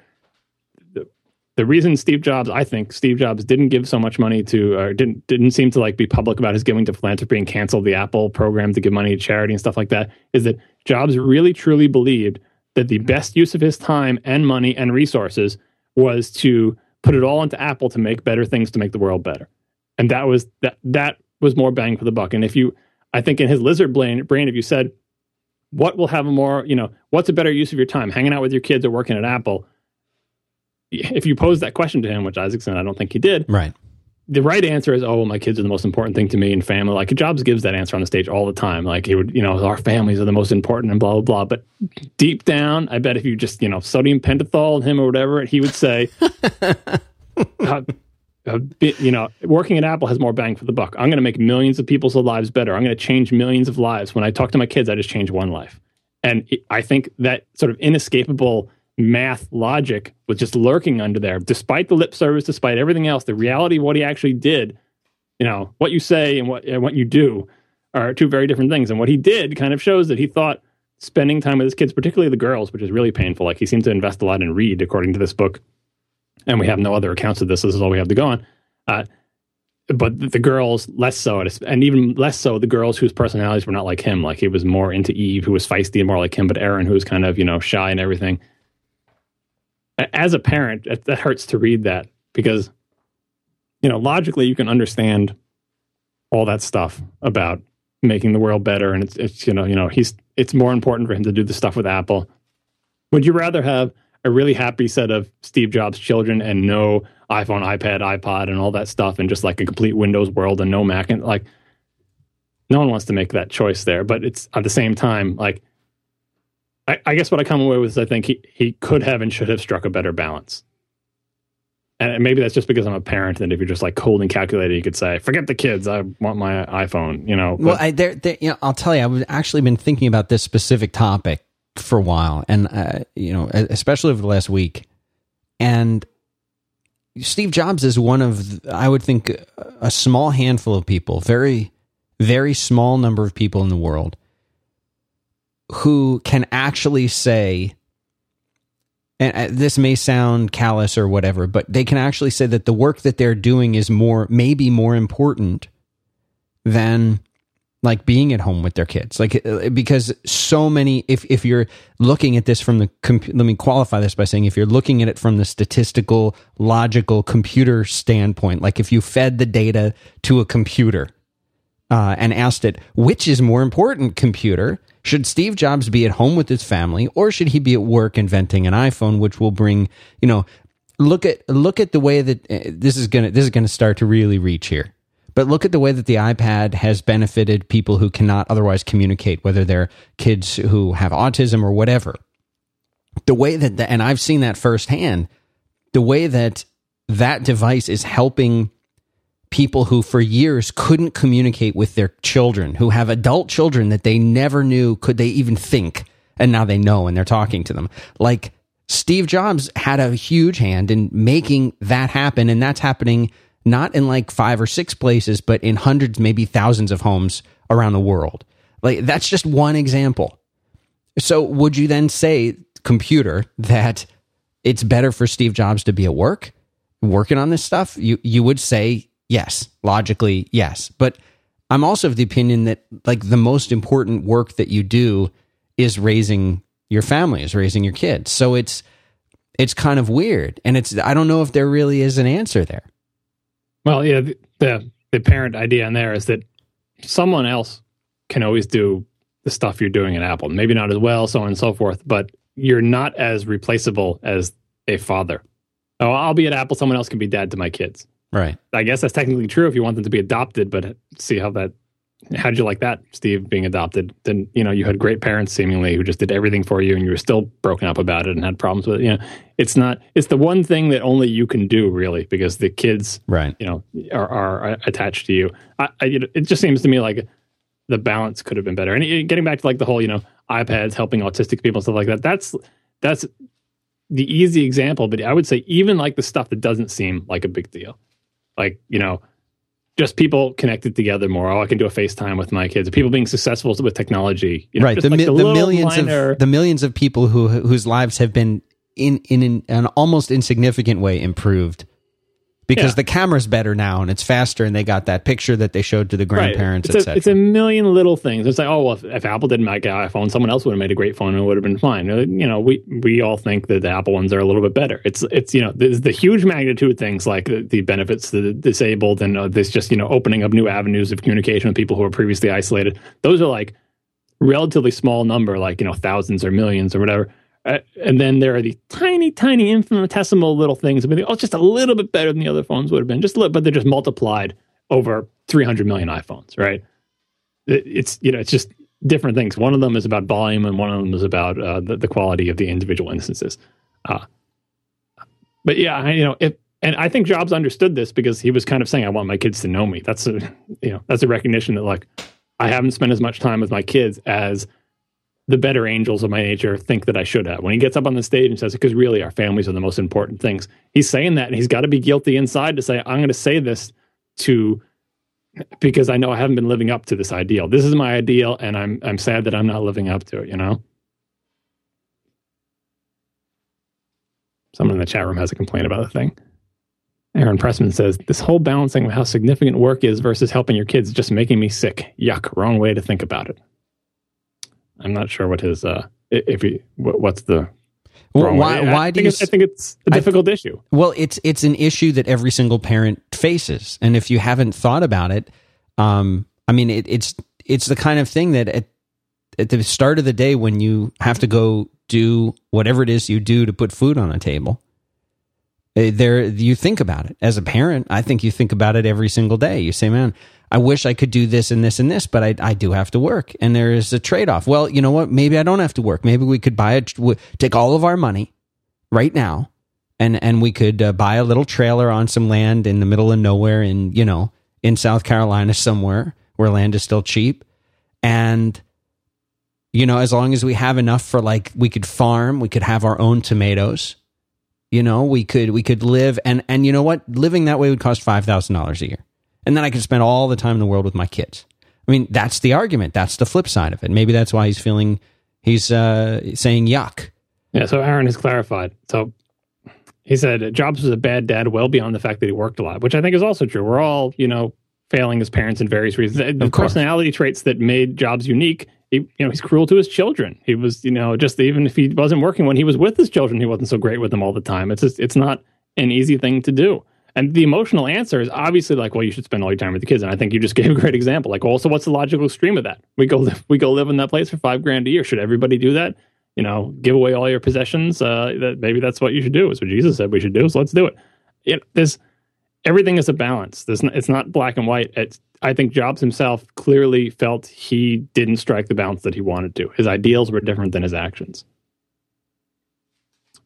The, reason Steve Jobs, I think Steve Jobs didn't give so much money to, or didn't didn't seem to like be public about his giving to philanthropy and canceled the Apple program to give money to charity and stuff like that, is that Jobs really truly believed that the best use of his time and money and resources was to put it all into Apple to make better things to make the world better, and that was that that was more bang for the buck. And if you I think in his lizard brain, brain, if you said, what will have a more, you know, what's a better use of your time, hanging out with your kids or working at Apple? If you pose that question to him, which Isaacson, I don't think he did, right? The right answer is, oh, well, my kids are the most important thing to me and family. Like Jobs gives that answer on the stage all the time. Like he would, you know, our families are the most important and blah blah blah. But deep down, I bet if you just, you know, sodium pentothal him or whatever, he would say, uh, bit, you know, working at Apple has more bang for the buck. I'm going to make millions of people's lives better. I'm going to change millions of lives. When I talk to my kids, I just change one life. And it, I think that sort of inescapable math logic was just lurking under there, despite the lip service, despite everything else. The reality of what he actually did, you know, what you say and what and what you do are two very different things. And what he did kind of shows that he thought spending time with his kids, particularly the girls, which is really painful. Like he seemed to invest a lot in Reed, according to this book and we have no other accounts of this. This is all we have to go on. Uh, but the girls less so, and even less so the girls whose personalities were not like him. Like he was more into Eve, who was feisty and more like him, but Erin, who was kind of you know shy and everything. As a parent, that hurts to read that because you know logically you can understand all that stuff about making the world better, and it's it's you know you know he's it's more important for him to do the stuff with Apple. Would you rather have a really happy set of Steve Jobs children and no iPhone, iPad, iPod, and all that stuff, and just like a complete Windows world and no Mac, and like no one wants to make that choice there. But it's at the same time, like I, I guess what I come away with is I think he he could have and should have struck a better balance. And maybe that's just because I'm a parent. And if you're just like cold and calculated, you could say, "Forget the kids. I want my iPhone." You know. But, well, I, there, there, you know, I'll tell you, I've actually been thinking about this specific topic for a while, and uh, you know, especially over the last week. And Steve Jobs is one of, I would think, a small handful of people, very, very small number of people in the world who can actually say, and uh, this may sound callous or whatever, but they can actually say that the work that they're doing is more, maybe more important than like being at home with their kids. Like uh, because so many if if you're looking at this from the let me qualify this by saying if you're looking at it from the statistical logical computer standpoint like if you fed the data to a computer uh, and asked it which is more important computer should steve jobs be at home with his family or should he be at work inventing an iphone which will bring you know look at look at the way that uh, this is gonna this is gonna start to really reach here but look at the way that the iPad has benefited people who cannot otherwise communicate, whether they're kids who have autism or whatever. The way that, the, and I've seen that firsthand, the way that that device is helping people who for years couldn't communicate with their children, who have adult children that they never knew could they even think, and now they know and they're talking to them. Like Steve Jobs had a huge hand in making that happen, and that's happening not in like five or six places, but in hundreds, maybe thousands of homes around the world. Like that's just one example. So would you then say, computer, that it's better for Steve Jobs to be at work working on this stuff? You you would say yes, logically yes. But I'm also of the opinion that like the most important work that you do is raising your family, is raising your kids. So it's it's kind of weird. And it's I don't know if there really is an answer there. Well, yeah, the, the, parent idea in there is that someone else can always do the stuff you're doing at Apple. Maybe not as well, so on and so forth, but you're not as replaceable as a father. Oh, I'll be at Apple. Someone else can be dad to my kids. Right. I guess that's technically true if you want them to be adopted, but see how that how did you like that, Steve, being adopted? Then you know you had great parents seemingly who just did everything for you, and you were still broken up about it and had problems with it. You know, it's not. It's the one thing that only you can do, really, because the kids, right? You know, are, are attached to you. I, I, it just seems to me like the balance could have been better. And getting back to like the whole, you know, iPads helping autistic people and stuff like that. That's that's the easy example, but I would say even like the stuff that doesn't seem like a big deal, like you know just people connected together more. Oh, I can do a FaceTime with my kids. People being successful with technology, you know, right? The, like the, the millions minor... of the millions of people who whose lives have been in in an almost insignificant way improved because yeah. the camera's better now and it's faster and they got that picture that they showed to the grandparents right. it's, a, it's a million little things. It's like oh well if, if, apple didn't make an iphone someone else would have made a great phone and it would have been fine. Uh, you know we we all think that the apple ones are a little bit better. It's it's you know the huge magnitude things like the, the benefits to the disabled and uh, this just you know opening up new avenues of communication with people who are previously isolated. Those are like relatively small number like you know thousands or millions or whatever uh, and then there are the tiny, tiny, infinitesimal little things. I mean, oh, just a little bit better than the other phones would have been, just a little, but they're just multiplied over 300 million iPhones, right? It, it's you know, it's just different things. One of them is about volume, and one of them is about uh, the, the, quality of the individual instances. Uh, but yeah, you know, if and I think Jobs understood this because he was kind of saying, "I want my kids to know me." That's a you know that's a recognition that like I haven't spent as much time with my kids as the better angels of my nature think that I should have. When he gets up on the stage and says, "Because really, our families are the most important things," he's saying that, and he's got to be guilty inside to say, "I'm going to say this to." Because I know I haven't been living up to this ideal. This is my ideal, and I'm I'm sad that I'm not living up to it. You know. Someone in the chat room has a complaint about the thing. Aaron Pressman says, This whole balancing of how significant work is versus helping your kids is just making me sick. Yuck, wrong way to think about it. I'm not sure what his, uh, if he, what's the. Well, why? Way. Why I do you? I think it's a difficult issue. Well, it's it's an issue that every single parent faces, and if you haven't thought about it, um, I mean, it, it's it's the kind of thing that at, at the start of the day when you have to go do whatever it is you do to put food on a table, uh, there you think about it as a parent i think you think about it every single day you say man i wish i could do this and this and this but i, I do have to work. And there is a trade-off. Well you know what? Maybe i don't have to work. Maybe we could buy it take all of our money right now and and we could uh, buy a little trailer on some land in the middle of nowhere in you know in south carolina somewhere where land is still cheap. And you know as long as we have enough for like we could farm we could have our own tomatoes you know, we could we could live. And and you know what? Living that way would cost five thousand dollars a year, and then I could spend all the time in the world with my kids. I mean, that's the argument. That's the flip side of it. Maybe that's why he's feeling he's uh, saying yuck. Yeah. So Aaron has clarified. So he said Jobs was a bad dad, well beyond the fact that he worked a lot, which I think is also true. We're all you know failing as parents in various reasons. The personality traits that made Jobs unique he, you know, he's cruel to his children. He was, you know, just even if he wasn't working when he was with his children, he wasn't so great with them all the time. It's just, it's not an easy thing to do. And the emotional answer is obviously like, well, you should spend all your time with the kids. And I think you just gave a great example. Like, also, what's the logical stream of that? We go live, we go live in that place for five grand a year. Should everybody do that? You know, give away all your possessions. Uh, that maybe that's what you should do. Is what Jesus said we should do. So let's do it. it there's everything is a balance. There's, it's not black and white. It's I think Jobs himself clearly felt he didn't strike the balance that he wanted to. His ideals were different than his actions.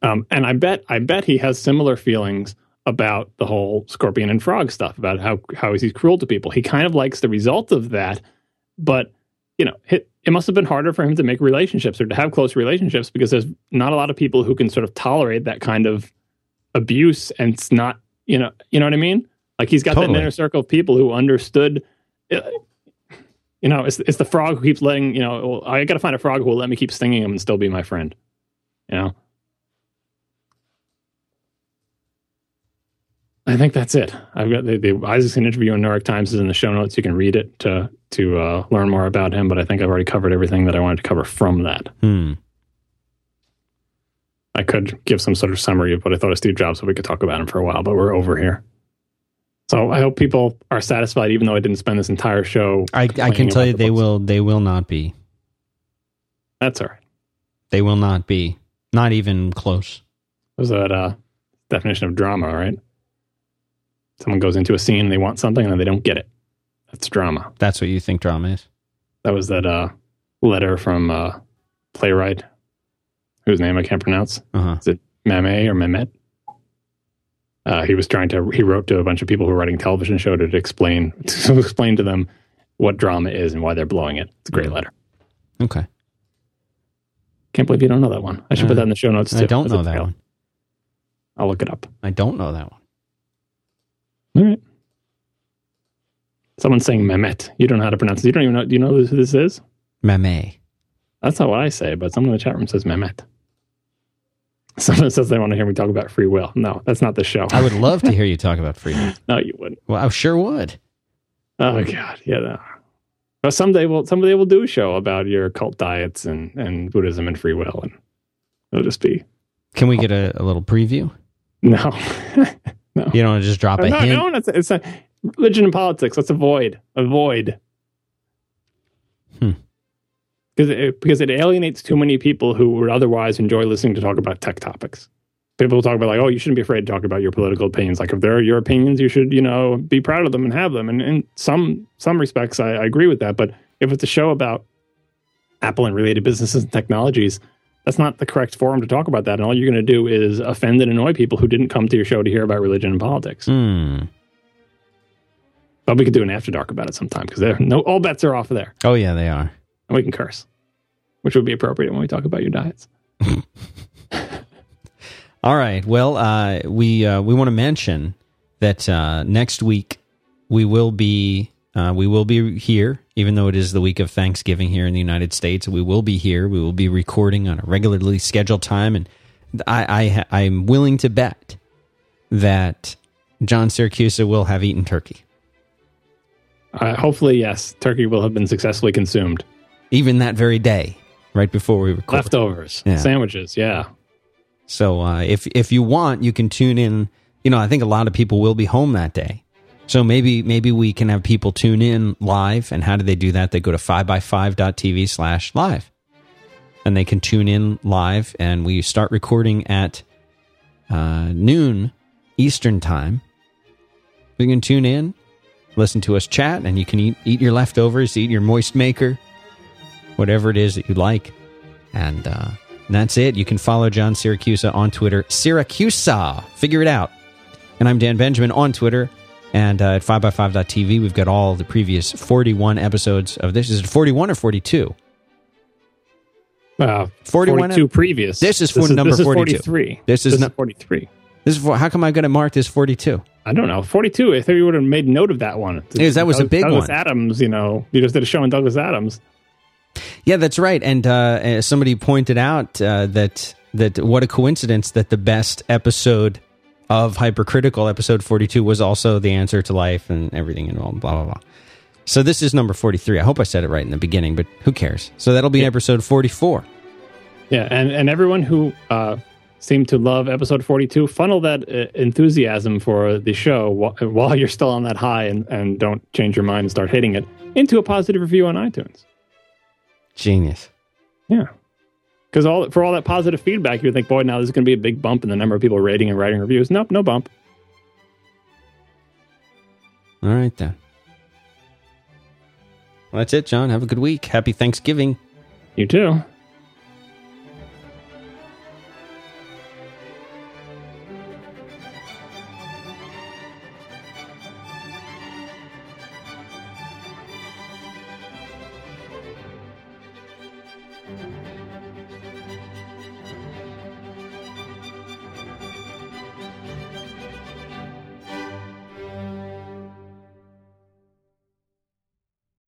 Um, and I bet I bet he has similar feelings about the whole scorpion and frog stuff, about how how he's cruel to people. He kind of likes the result of that, but you know, it, it must have been harder for him to make relationships or to have close relationships because there's not a lot of people who can sort of tolerate that kind of abuse and it's not, you know, you know what I mean? Like he's got totally. that inner circle of people who understood. Uh, you know, it's it's the frog who keeps letting you know. Well, I got to find a frog who will let me keep stinging him and still be my friend. You know. I think that's it. I've got the, the Isaacson interview in New York Times is in the show notes. You can read it to to uh, learn more about him. But I think I've already covered everything that I wanted to cover from that. Hmm. I could give some sort of summary of what I thought of Steve Jobs, so we could talk about him for a while. But we're over here. So I hope people are satisfied, even though I didn't spend this entire show. I, I can tell you, the they books. will. They will not be. That's all right. They will not be. Not even close. Was that uh, definition of drama? Right. Someone goes into a scene, they want something, and they don't get it. That's drama. That's what you think drama is. That was that uh, letter from uh, playwright whose name I can't pronounce. Uh-huh. Is it Mame or Mehmet? Uh, he was trying to he wrote to a bunch of people who were writing television show to explain to explain to them what drama is and why they're blowing it. It's a great letter. Okay. Can't believe you don't know that one. I should uh, put that in the show notes too. I don't know that one. I'll look it up. I don't know that one. All right. Someone's saying Mehmet. You don't know how to pronounce it. You don't even know. Do you know who this is? Mehmet. That's not what I say, but someone in the chat room says Mehmet. Someone says they want to hear me talk about free will. No, that's not the show. I would love to hear you talk about free will. no, you wouldn't. Well, I sure would. Oh God, yeah. No. Well, someday we'll someday we'll do a show about your cult diets and and Buddhism and free will, and it'll just be. Can we get a, a little preview? No, no. You don't just drop a no, hint. No, it's, it's a religion and politics. Let's avoid avoid. Hmm because it, because it alienates too many people who would otherwise enjoy listening to talk about tech topics. People talk about like, oh, you shouldn't be afraid to talk about your political opinions. Like, if they're your opinions, you should, you know, be proud of them and have them. And in some some respects, I, I agree with that. But if it's a show about Apple and related businesses and technologies, that's not the correct forum to talk about that. And all you're going to do is offend and annoy people who didn't come to your show to hear about religion and politics. Hmm. But we could do an after dark about it sometime because no all bets are off there, Oh yeah, they are. and we can curse, which would be appropriate when we talk about your diets. All right. Well, uh, we uh, we want to mention that uh, next week we will be uh, we will be here, even though it is the week of Thanksgiving here in the United States. We will be here. We will be recording on a regularly scheduled time, and I, I I'm willing to bet that John Siracusa will have eaten turkey, Uh, hopefully, yes, turkey will have been successfully consumed. even that very day, right before we record. Leftovers, Yeah. sandwiches, yeah. So uh, if if you want, you can tune in. You know, I think a lot of people will be home that day. So maybe maybe we can have people tune in live. And how do they do that? They go to 5by5.tv slash live. And they can tune in live. And we start recording at uh, noon Eastern time. You can tune in, listen to us chat, and you can eat, eat your leftovers, eat your moist maker, whatever it is that you like. And uh, that's it. You can follow John Siracusa on Twitter, Siracusa. Figure it out. And I'm Dan Benjamin on Twitter. And uh, at 5by5.tv, we've got all the previous 41 episodes of this. Is it 41 or 42? Uh, 41 42 previous. This is for number this is 42. 43. This is this no- is 43. This is for, how come I got it marked as 42? I don't know. 42. I thought you would have made note of that one. Yes, that was a big Douglas one. Adams, you know, you just did a show on Douglas Adams. Yeah, that's right. And uh, somebody pointed out uh, that that what a coincidence that the best episode of Hypercritical, episode forty-two, was also the answer to life and everything all blah blah blah. So this is number forty-three. I hope I said it right in the beginning, but who cares? So that'll be Yeah. episode forty-four. Yeah, and, and everyone who uh, seemed to love episode 42, funnel that uh, enthusiasm for the show while, while you're still on that high and, and don't change your mind and start hating it into a positive review on iTunes. Genius. Yeah. Because all for all that positive feedback, you would think, boy, now there's going to be a big bump in the number of people rating and writing reviews. Nope, no bump. All right then. Well, that's it, John. Have a good week. Happy Thanksgiving. You too.